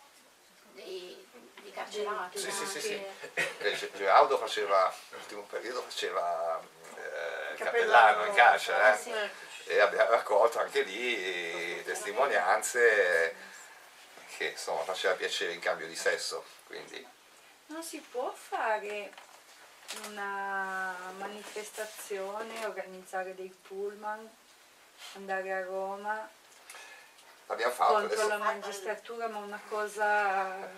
dei, dei carcerati Sì, sì, sì, sì. Eh, Ge- Geraldo faceva, nell'ultimo periodo faceva eh, Cappellano. cappellano in carcere, eh. Sì. e abbiamo raccolto anche lì testimonianze che insomma faceva piacere in cambio di sesso, quindi Non si può fare una manifestazione, organizzare dei pullman, andare a Roma l'abbiamo fatto contro adesso. la magistratura, ma una cosa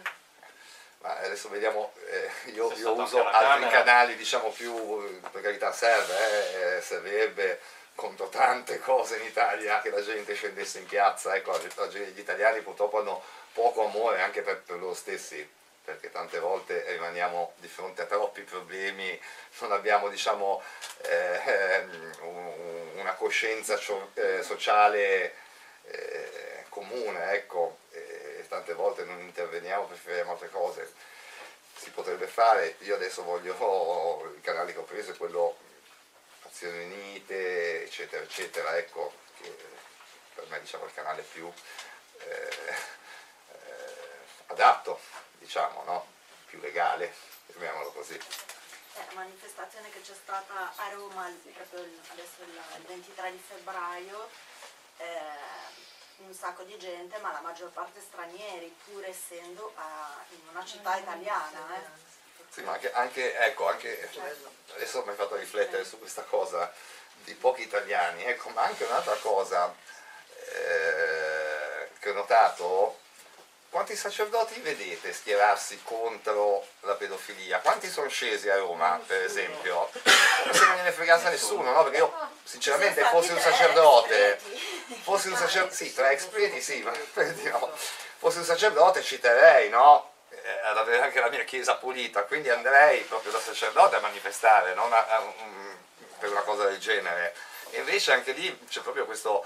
Ma adesso vediamo, eh, io, io uso altri Camera. canali diciamo più, per carità serve, eh, servirebbe contro tante cose in Italia che la gente scendesse in piazza, ecco, gli italiani purtroppo hanno poco amore anche per, per loro stessi, perché tante volte rimaniamo di fronte a troppi problemi, non abbiamo diciamo eh, un- una coscienza eh, sociale eh, comune, ecco, e tante volte non interveniamo, preferiamo altre cose. Si potrebbe fare, io adesso voglio, il canale che ho preso è quello Azioni Unite, eccetera, eccetera, ecco, che per me diciamo è il canale più eh, eh, adatto, diciamo, no? più legale, chiamiamolo così. Eh, la manifestazione che c'è stata a Roma proprio adesso il, il 23 di febbraio, eh, un sacco di gente, ma la maggior parte stranieri, pur essendo a- in una città italiana. eh. Sì, ma anche, anche, ecco, anche adesso mi hai fatto riflettere su questa cosa di pochi italiani, ecco, ma anche un'altra cosa eh, che ho notato, quanti sacerdoti vedete schierarsi contro la pedofilia? Quanti sono scesi a Roma, per esempio? Come se non gliene fregasse nessuno, no? Perché io, sinceramente, fossi un sacerdote, fossi un sacerdote, sì, tra ex preti sì, ma preti no. Fossi un sacerdote ci terrei, no? Eh, Ad avere anche la mia chiesa pulita, quindi andrei proprio da sacerdote a manifestare, non a- a un- per una cosa del genere. E invece anche lì c'è proprio questo,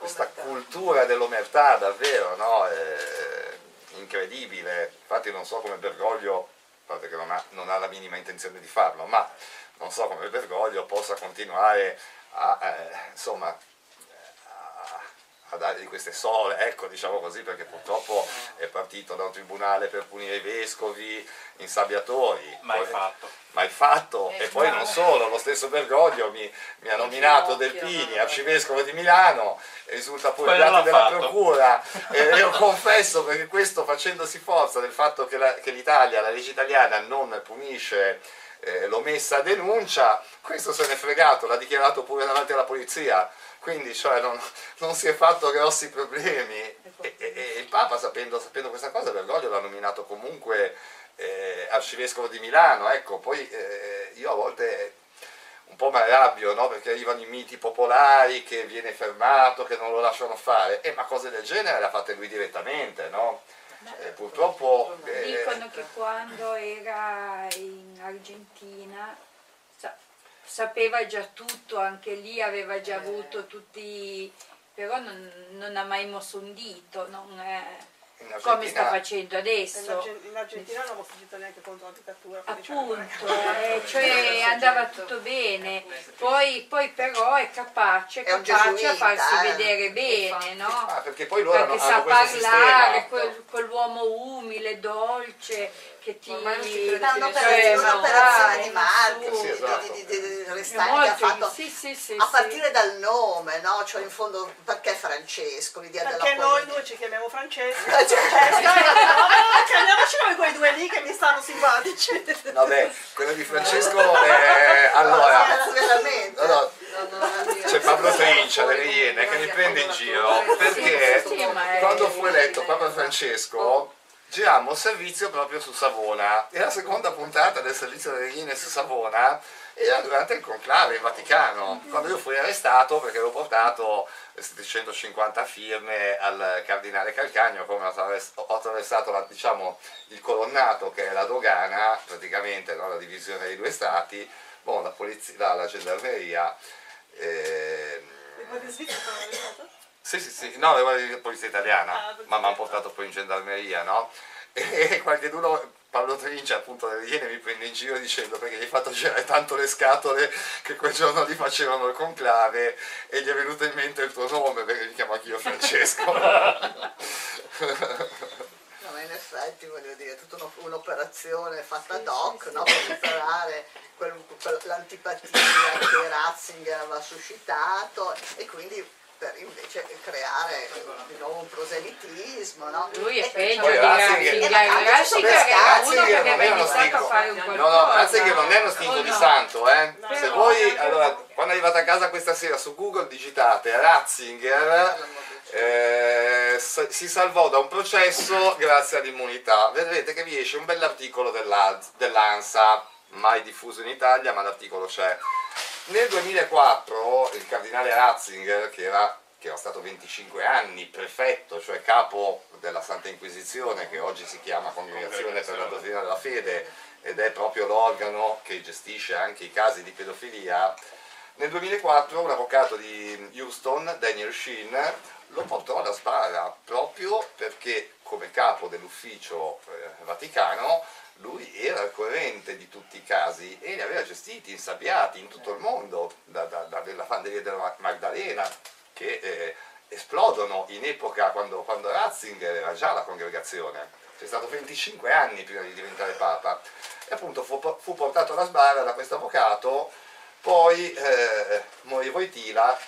questa cultura dell'omertà davvero, no? Eh, incredibile. Infatti non so come Bergoglio, a parte che non ha, non ha la minima intenzione di farlo, ma non so come Bergoglio possa continuare a, eh, insomma, a, dare di queste sole, ecco diciamo così, perché purtroppo è partito da un tribunale per punire i vescovi, insabbiatori. Mai poi- fatto. mai fatto e poi non solo, lo stesso Bergoglio mi, mi ha nominato Delpini, arcivescovo di Milano, e risulta atti l'ha della fatto. procura e io confesso perché questo facendosi forza del fatto che, la- che l'Italia, la legge italiana non punisce eh, l'omessa denuncia, questo se n'è fregato, l'ha dichiarato pure davanti alla polizia, quindi cioè, non, non si è fatto grossi problemi e, e- e il Papa sapendo, sapendo questa cosa Bergoglio l'ha nominato comunque eh, arcivescovo di Milano, ecco, poi eh, io a volte un po' mi arrabbio, no? perché arrivano i miti popolari che viene fermato, che non lo lasciano fare, eh, ma cose del genere le ha fatte lui direttamente, no? Eh, purtroppo... eh, Dicono che quando era in Argentina sapeva già tutto, anche lì aveva già avuto tutti, però non, non ha mai mosso un dito, non è- in come sta facendo adesso. In Argentina non ho sentito neanche contro la dittatura. Appunto, eh, cioè andava tutto bene, poi, poi però è capace, È capace a farsi eh. vedere bene, no? Ah, perché poi loro Perché hanno, sa hanno parlare, sistema. quel- quell'uomo umile, dolce, che ti... Crede Un'operazione, cioè, un'operazione marketing. Sì, esatto. di, di, di, Restani che ha fatto sì, sì, sì, a sì. partire dal nome, no? Cioè in fondo perché Francesco, l'idea Perché della noi due ci chiamiamo Francesco. Cioè, Francesca, chiamiamoci come quei due lì che mi stanno simpatici. Vabbè, quello di Francesco è... Allora, No, no, c'è Pablo Trincia delle Iene che mi prende in giro perché quando fu eletto Papa Francesco girammo il servizio proprio su Savona. E la seconda puntata del servizio delle Iene su Savona era durante il conclave in Vaticano. Quando io fui arrestato perché avevo portato le 750 firme al cardinale Calcagno come ho attraversato, la- diciamo, il colonnato che è la dogana praticamente no, la divisione dei due stati boh, la, polizia, la, la gendarmeria ehm, Ma di Svizzera sono arrestato? Sì, sì, sì, no, di polizia italiana, Ah, ma mi hanno portato poi in gendarmeria, no? E qualcuno, Paolo Trincia appunto delle Iene mi prende in giro dicendo perché gli hai fatto girare tanto le scatole che quel giorno lì facevano il conclave e gli è venuto in mente il tuo nome perché mi chiamo anch'io Francesco. No, ma in effetti voglio dire, tutta uno- un'operazione fatta ad hoc no, per superare l'antipatia che Ratzinger aveva suscitato e quindi per invece creare di nuovo un proselitismo. No? Lui è peggio Poi di Ratzinger- Ratzinger. Eh, ma Ratzinger era uno che è aveva iniziato a fare un No, qualcosa. no, Ratzinger non è uno stinco O di no? santo, eh. No, Se no, voi, allora, quando arrivate a casa questa sera su Google digitate Ratzinger, eh, si salvò da un processo grazie all'immunità. Vedrete che vi esce un bell'articolo della- dell'ANSA, mai diffuso in Italia, ma l'articolo c'è. Nel 2004 il cardinale Ratzinger, che era, che era stato 25 anni prefetto, cioè capo della Santa Inquisizione, che oggi si chiama Congregazione per la Dottrina della Fede, ed è proprio l'organo che gestisce anche i casi di pedofilia, nel 2004 un avvocato di Houston, Daniel Sheen, lo portò alla sbarra proprio perché come capo dell'ufficio eh, vaticano lui era al corrente di tutti i casi e li aveva gestiti, insabbiati in tutto il mondo, da, da, da- dalla fanderia della Magdalena che eh, esplodono in epoca quando, quando Ratzinger era già la congregazione. C'è stato 25 anni prima di diventare papa e appunto fu, fu portato alla sbarra da questo avvocato, poi eh, morì Voitila,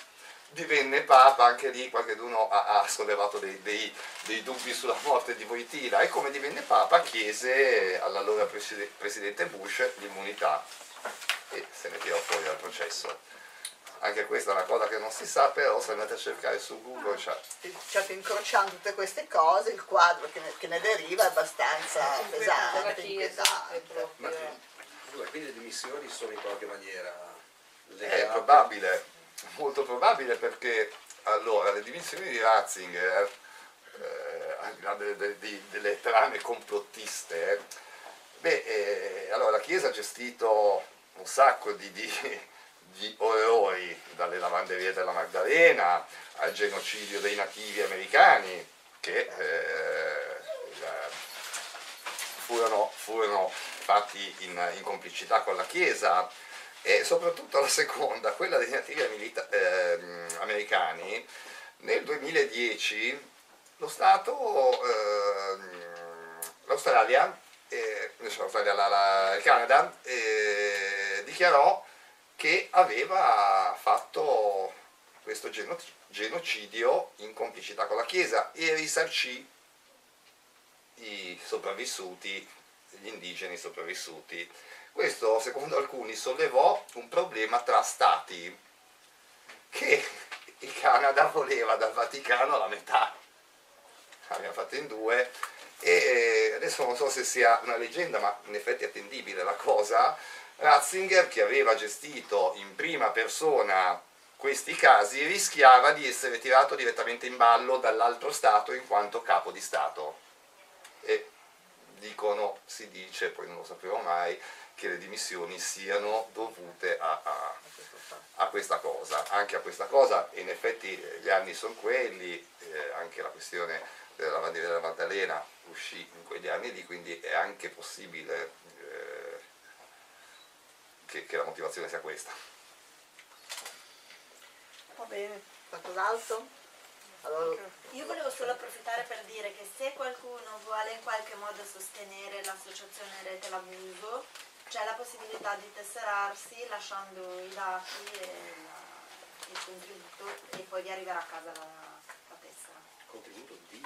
divenne papa, anche lì qualcuno ha, ha sollevato dei, dei- dei dubbi sulla morte di Voitila e come divenne papa chiese all'allora preside- presidente Bush l'immunità e se ne tirò fuori dal processo. Anche questa è una cosa che non si sa, però se andate a cercare su Google c'è. Certo, incrociando tutte queste cose, il quadro che ne, che ne deriva è abbastanza pesante, inquietante. Ma scusa, quindi le dimissioni sono in qualche maniera È legate probabile, molto probabile perché allora le dimissioni di Ratzinger, eh, al di là delle, delle- delle trame complottiste, eh, beh, eh, allora la Chiesa ha gestito un sacco di, di- di orrori, dalle lavanderie della Maddalena al genocidio dei nativi americani, che eh, furono, furono fatti in, in complicità con la Chiesa e soprattutto la seconda, quella dei nativi ehm, americani, nel 2010 lo Stato, ehm, l'Australia, eh, l'Australia, la- la- il Canada, eh, dichiarò che aveva fatto questo geno- genocidio in complicità con la Chiesa e risarcì i sopravvissuti, gli indigeni sopravvissuti. Questo, secondo alcuni, sollevò un problema tra stati che il Canada voleva dal Vaticano la metà. L'abbiamo fatto in due e adesso non so se sia una leggenda, ma in effetti è attendibile la cosa. Ratzinger, che aveva gestito in prima persona questi casi, rischiava di essere tirato direttamente in ballo dall'altro Stato in quanto capo di Stato e dicono, si dice, poi non lo sapremo mai, che le dimissioni siano dovute a, a- a questa cosa, anche a questa cosa, in effetti eh, gli anni sono quelli, eh, anche la questione della bandiera della Maddalena uscì in quegli anni lì, quindi è anche possibile eh, che, che la motivazione sia questa. Va bene. Qualcos'altro? Allora, Io volevo solo approfittare per dire che se qualcuno vuole in qualche modo sostenere l'associazione Rete l'Abuso, c'è la possibilità di tesserarsi lasciando i dati e la- il contributo e poi vi arriverà a casa la, la tessera, contributo di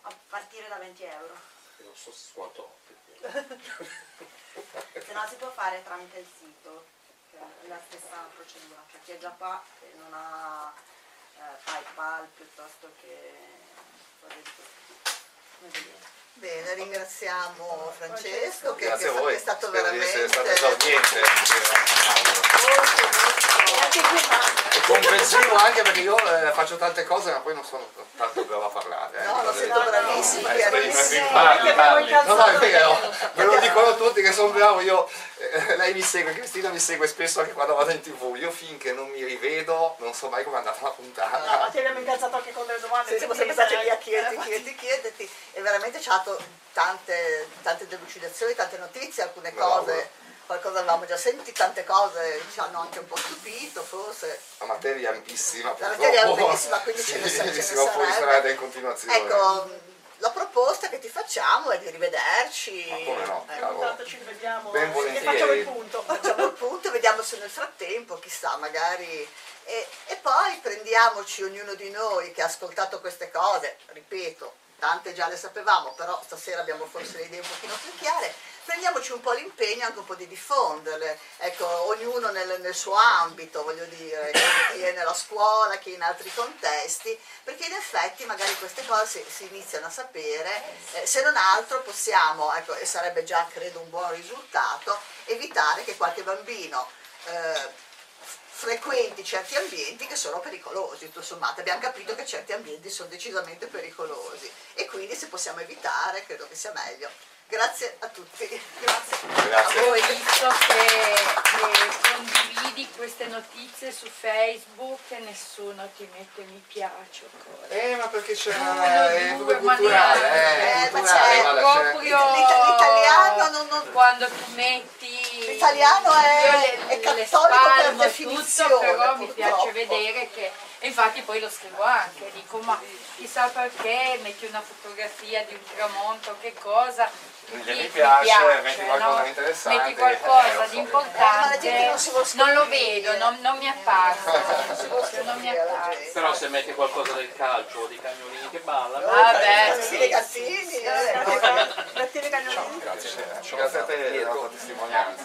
a partire da 20 euro. che non so quanto Se no si può fare tramite il sito, è la stessa procedura, cioè chi è già qua e non ha eh, PayPal piuttosto che cose di questo tipo. Bene, ringraziamo Francesco che, Grazie che a voi, è stato spero di veramente essere stato esauriente. molto, molto. E comprensivo anche perché io eh, faccio tante cose ma poi non sono tanto bravo a parlare. eh, No, no, esprimo- chiarissimi. parli, parli. No, no, è vero, me lo dicono tutti che sono bravo, io, eh, lei mi segue, Cristina mi segue spesso anche quando vado in tv, io finché non mi rivedo non so mai come è andata la No, ma puntata. ti abbiamo incalzato anche con delle domande. Sì, siamo sempre stati lì a chiederti, eh, chiederti, chiederti e veramente ci ha dato tante, tante delucidazioni, tante notizie, alcune cose, qualcosa avevamo già sentito, tante cose ci hanno anche un po' stupito forse. La materia è ampissima, La materia è ampissima, quindi ce ne Sì, ce ne si sarebbe. strada in continuazione. Ecco, la proposta che ti facciamo è di rivederci. Ma come no, cavolo. Intanto ci vediamo Ben e volentieri. facciamo il punto. Facciamo il punto, vediamo se nel frattempo, chissà, magari. E, e poi prendiamoci ognuno di noi che ha ascoltato queste cose, ripeto, tante già le sapevamo, però stasera abbiamo forse le idee un pochino più chiare, prendiamoci un po' l'impegno anche un po' di diffonderle, ecco, ognuno nel, nel suo ambito, voglio dire, chi è nella scuola, chi in altri contesti, perché in effetti magari queste cose si, si iniziano a sapere, eh, se non altro possiamo, ecco, e sarebbe già credo un buon risultato, evitare che qualche bambino eh, frequenti certi ambienti che sono pericolosi, tutto sommato abbiamo capito che certi ambienti sono decisamente pericolosi e quindi se possiamo evitare credo che sia meglio. Grazie a tutti. Grazie. Grazie. Ho visto che, che condividi queste notizie su Facebook e nessuno ti mette mi piace ancora. Eh, ma perché c'è Uno, è due, ma culturale, eh, Eh, ma culturale, proprio L'ita- l'italiano non- non- quando tu metti L'italiano è- io le, è cattolico per definizione, tutto però mi piace vedere che e infatti poi lo scrivo anche dico ma chissà perché metti una fotografia di un tramonto che cosa Ti- mi piace, metti no? qualcosa di interessante. metti qualcosa eh, di. Eh, importante non si vuole non lo vedo non, non mi appare Non non. Però se metti qualcosa del calcio o di cagnolini che ballano, vabbè Sì, sì, dei gattini, eh. Grazie, grazie a te per la tua testimonianza.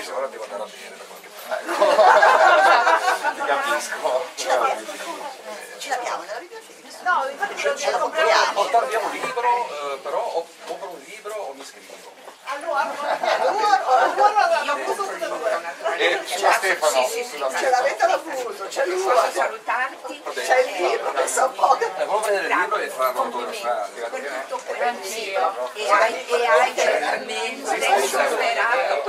Sì, ora devo andare a bere parte. Ti capisco. Ce l'abbiamo nella biblioteca. No, infatti ce Ce la lo compriamo. Portare via un libro, eh, però o compro un libro o mi iscrivo. Sulla Stefano, Sì, sì, sulla sì, ce l'avete all'abuso, c'è lui, salutarti? C'è il libro, pensa un po' che Eh, volevo prendere il libro e farlo autografare. anch'io e hai, e hai certamente superato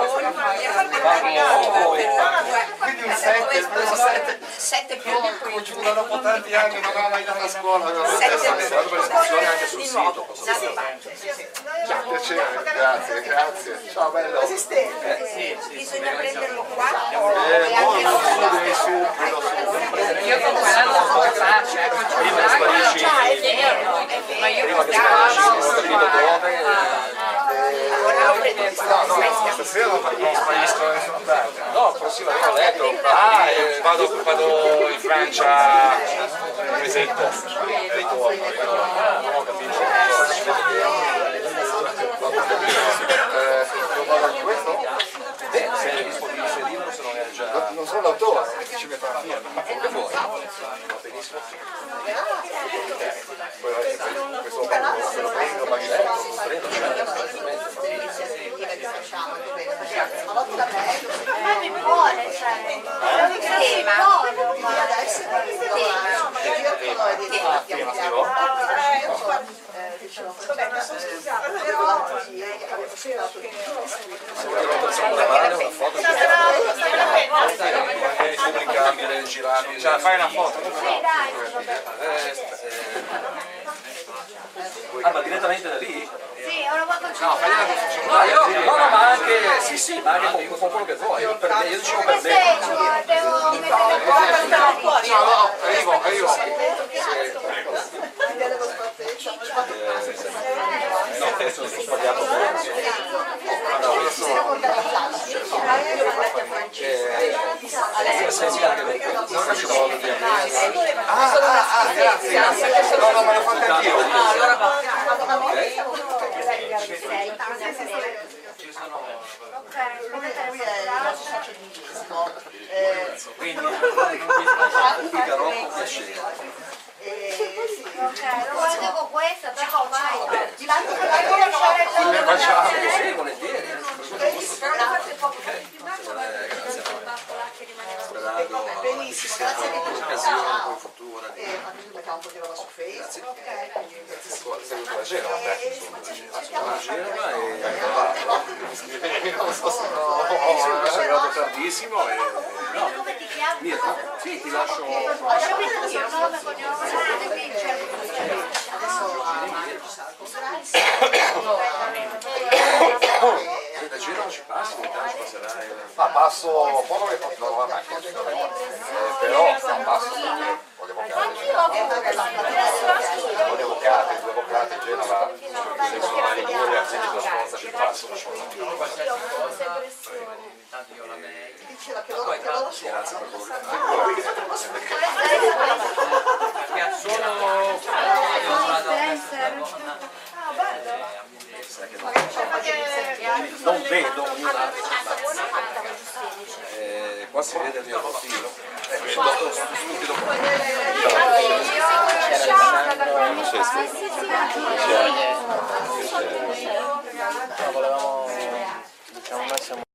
Quindi un 7, preso 7. sette più Porco giù, dopo tanti anni non aveva mai dato a scuola. avevo Sette detto, mesi. Guardo per iscrizione anche sul di sito. piacere, grazie, grazie. Ciao bello. esistente. bisogna prenderlo qua Eh, buono, lo devi su, quello su. io con quella non sono capace un Prima sparisci, chiedi a lui ma io prima che sparisci, non ho capito dove. qua No, no, stasera non, sparisco da nessuna parte. No, il prossimo avevo letto. Ah, eh, vado, vado in Francia un mesetto e ritorno. io Non ho capito. Non vado in questo? Beh, se è disponibile il libro, se non è già... Non sono l'autore, ci metto la firma. Ma come vuoi? Va benissimo. Poi questo lo prendo, se lo prendo, ma mi Lo prendo. Ma volta da me, Ma mi muore, cioè. tema adesso dicono e di Ah, firma, scrivo? Eh, dicevo, però mano, una foto, è pubblicabile, girabile. Cioè, fai una foto? Ah, ma direttamente da lì? Vado a No, No, io, no, no, ma anche, sì, sì, ma anche con, con quello che vuoi, per me, io dicevo per me. Devo, mettere qua No, no, arrivo, arrivo. No, adesso non sbagliato Allora, sono. Non riesco a vedere. Ah, ah, ah, grazie, grazie. No, no, me l'ho fatto anch'io. Ci sono... Lui è il socio di disco. Eh, Quindi Mica Rocco piacere. eh. Ok, guardo con questa, però vai. Ti mando per la Le facciamo. Sì, volentieri. Sperando Benissimo, grazie che tu occasione, poi di- E anche tu mettiamo un po' di roba su Facebook. Seguito da Genova, a Genova e Non sono arrivato tardissimo e no? Mirko, sì, ti lascio se da giro non ci passi, intanto ci passerai. Ma passo, poco che porto la macchina, eh, però non passo perché ho le vocate. Ho le vocate, due vocate, Genova, se sono mani pure, a sentito sforza ci passo. Intanto io la metto. Diceva che loro che loro Grazie per quello. Sono... Ah, bello! non, vedo una eh, qua si vede il mio profilo eh, questo stupido Alessandro Francesco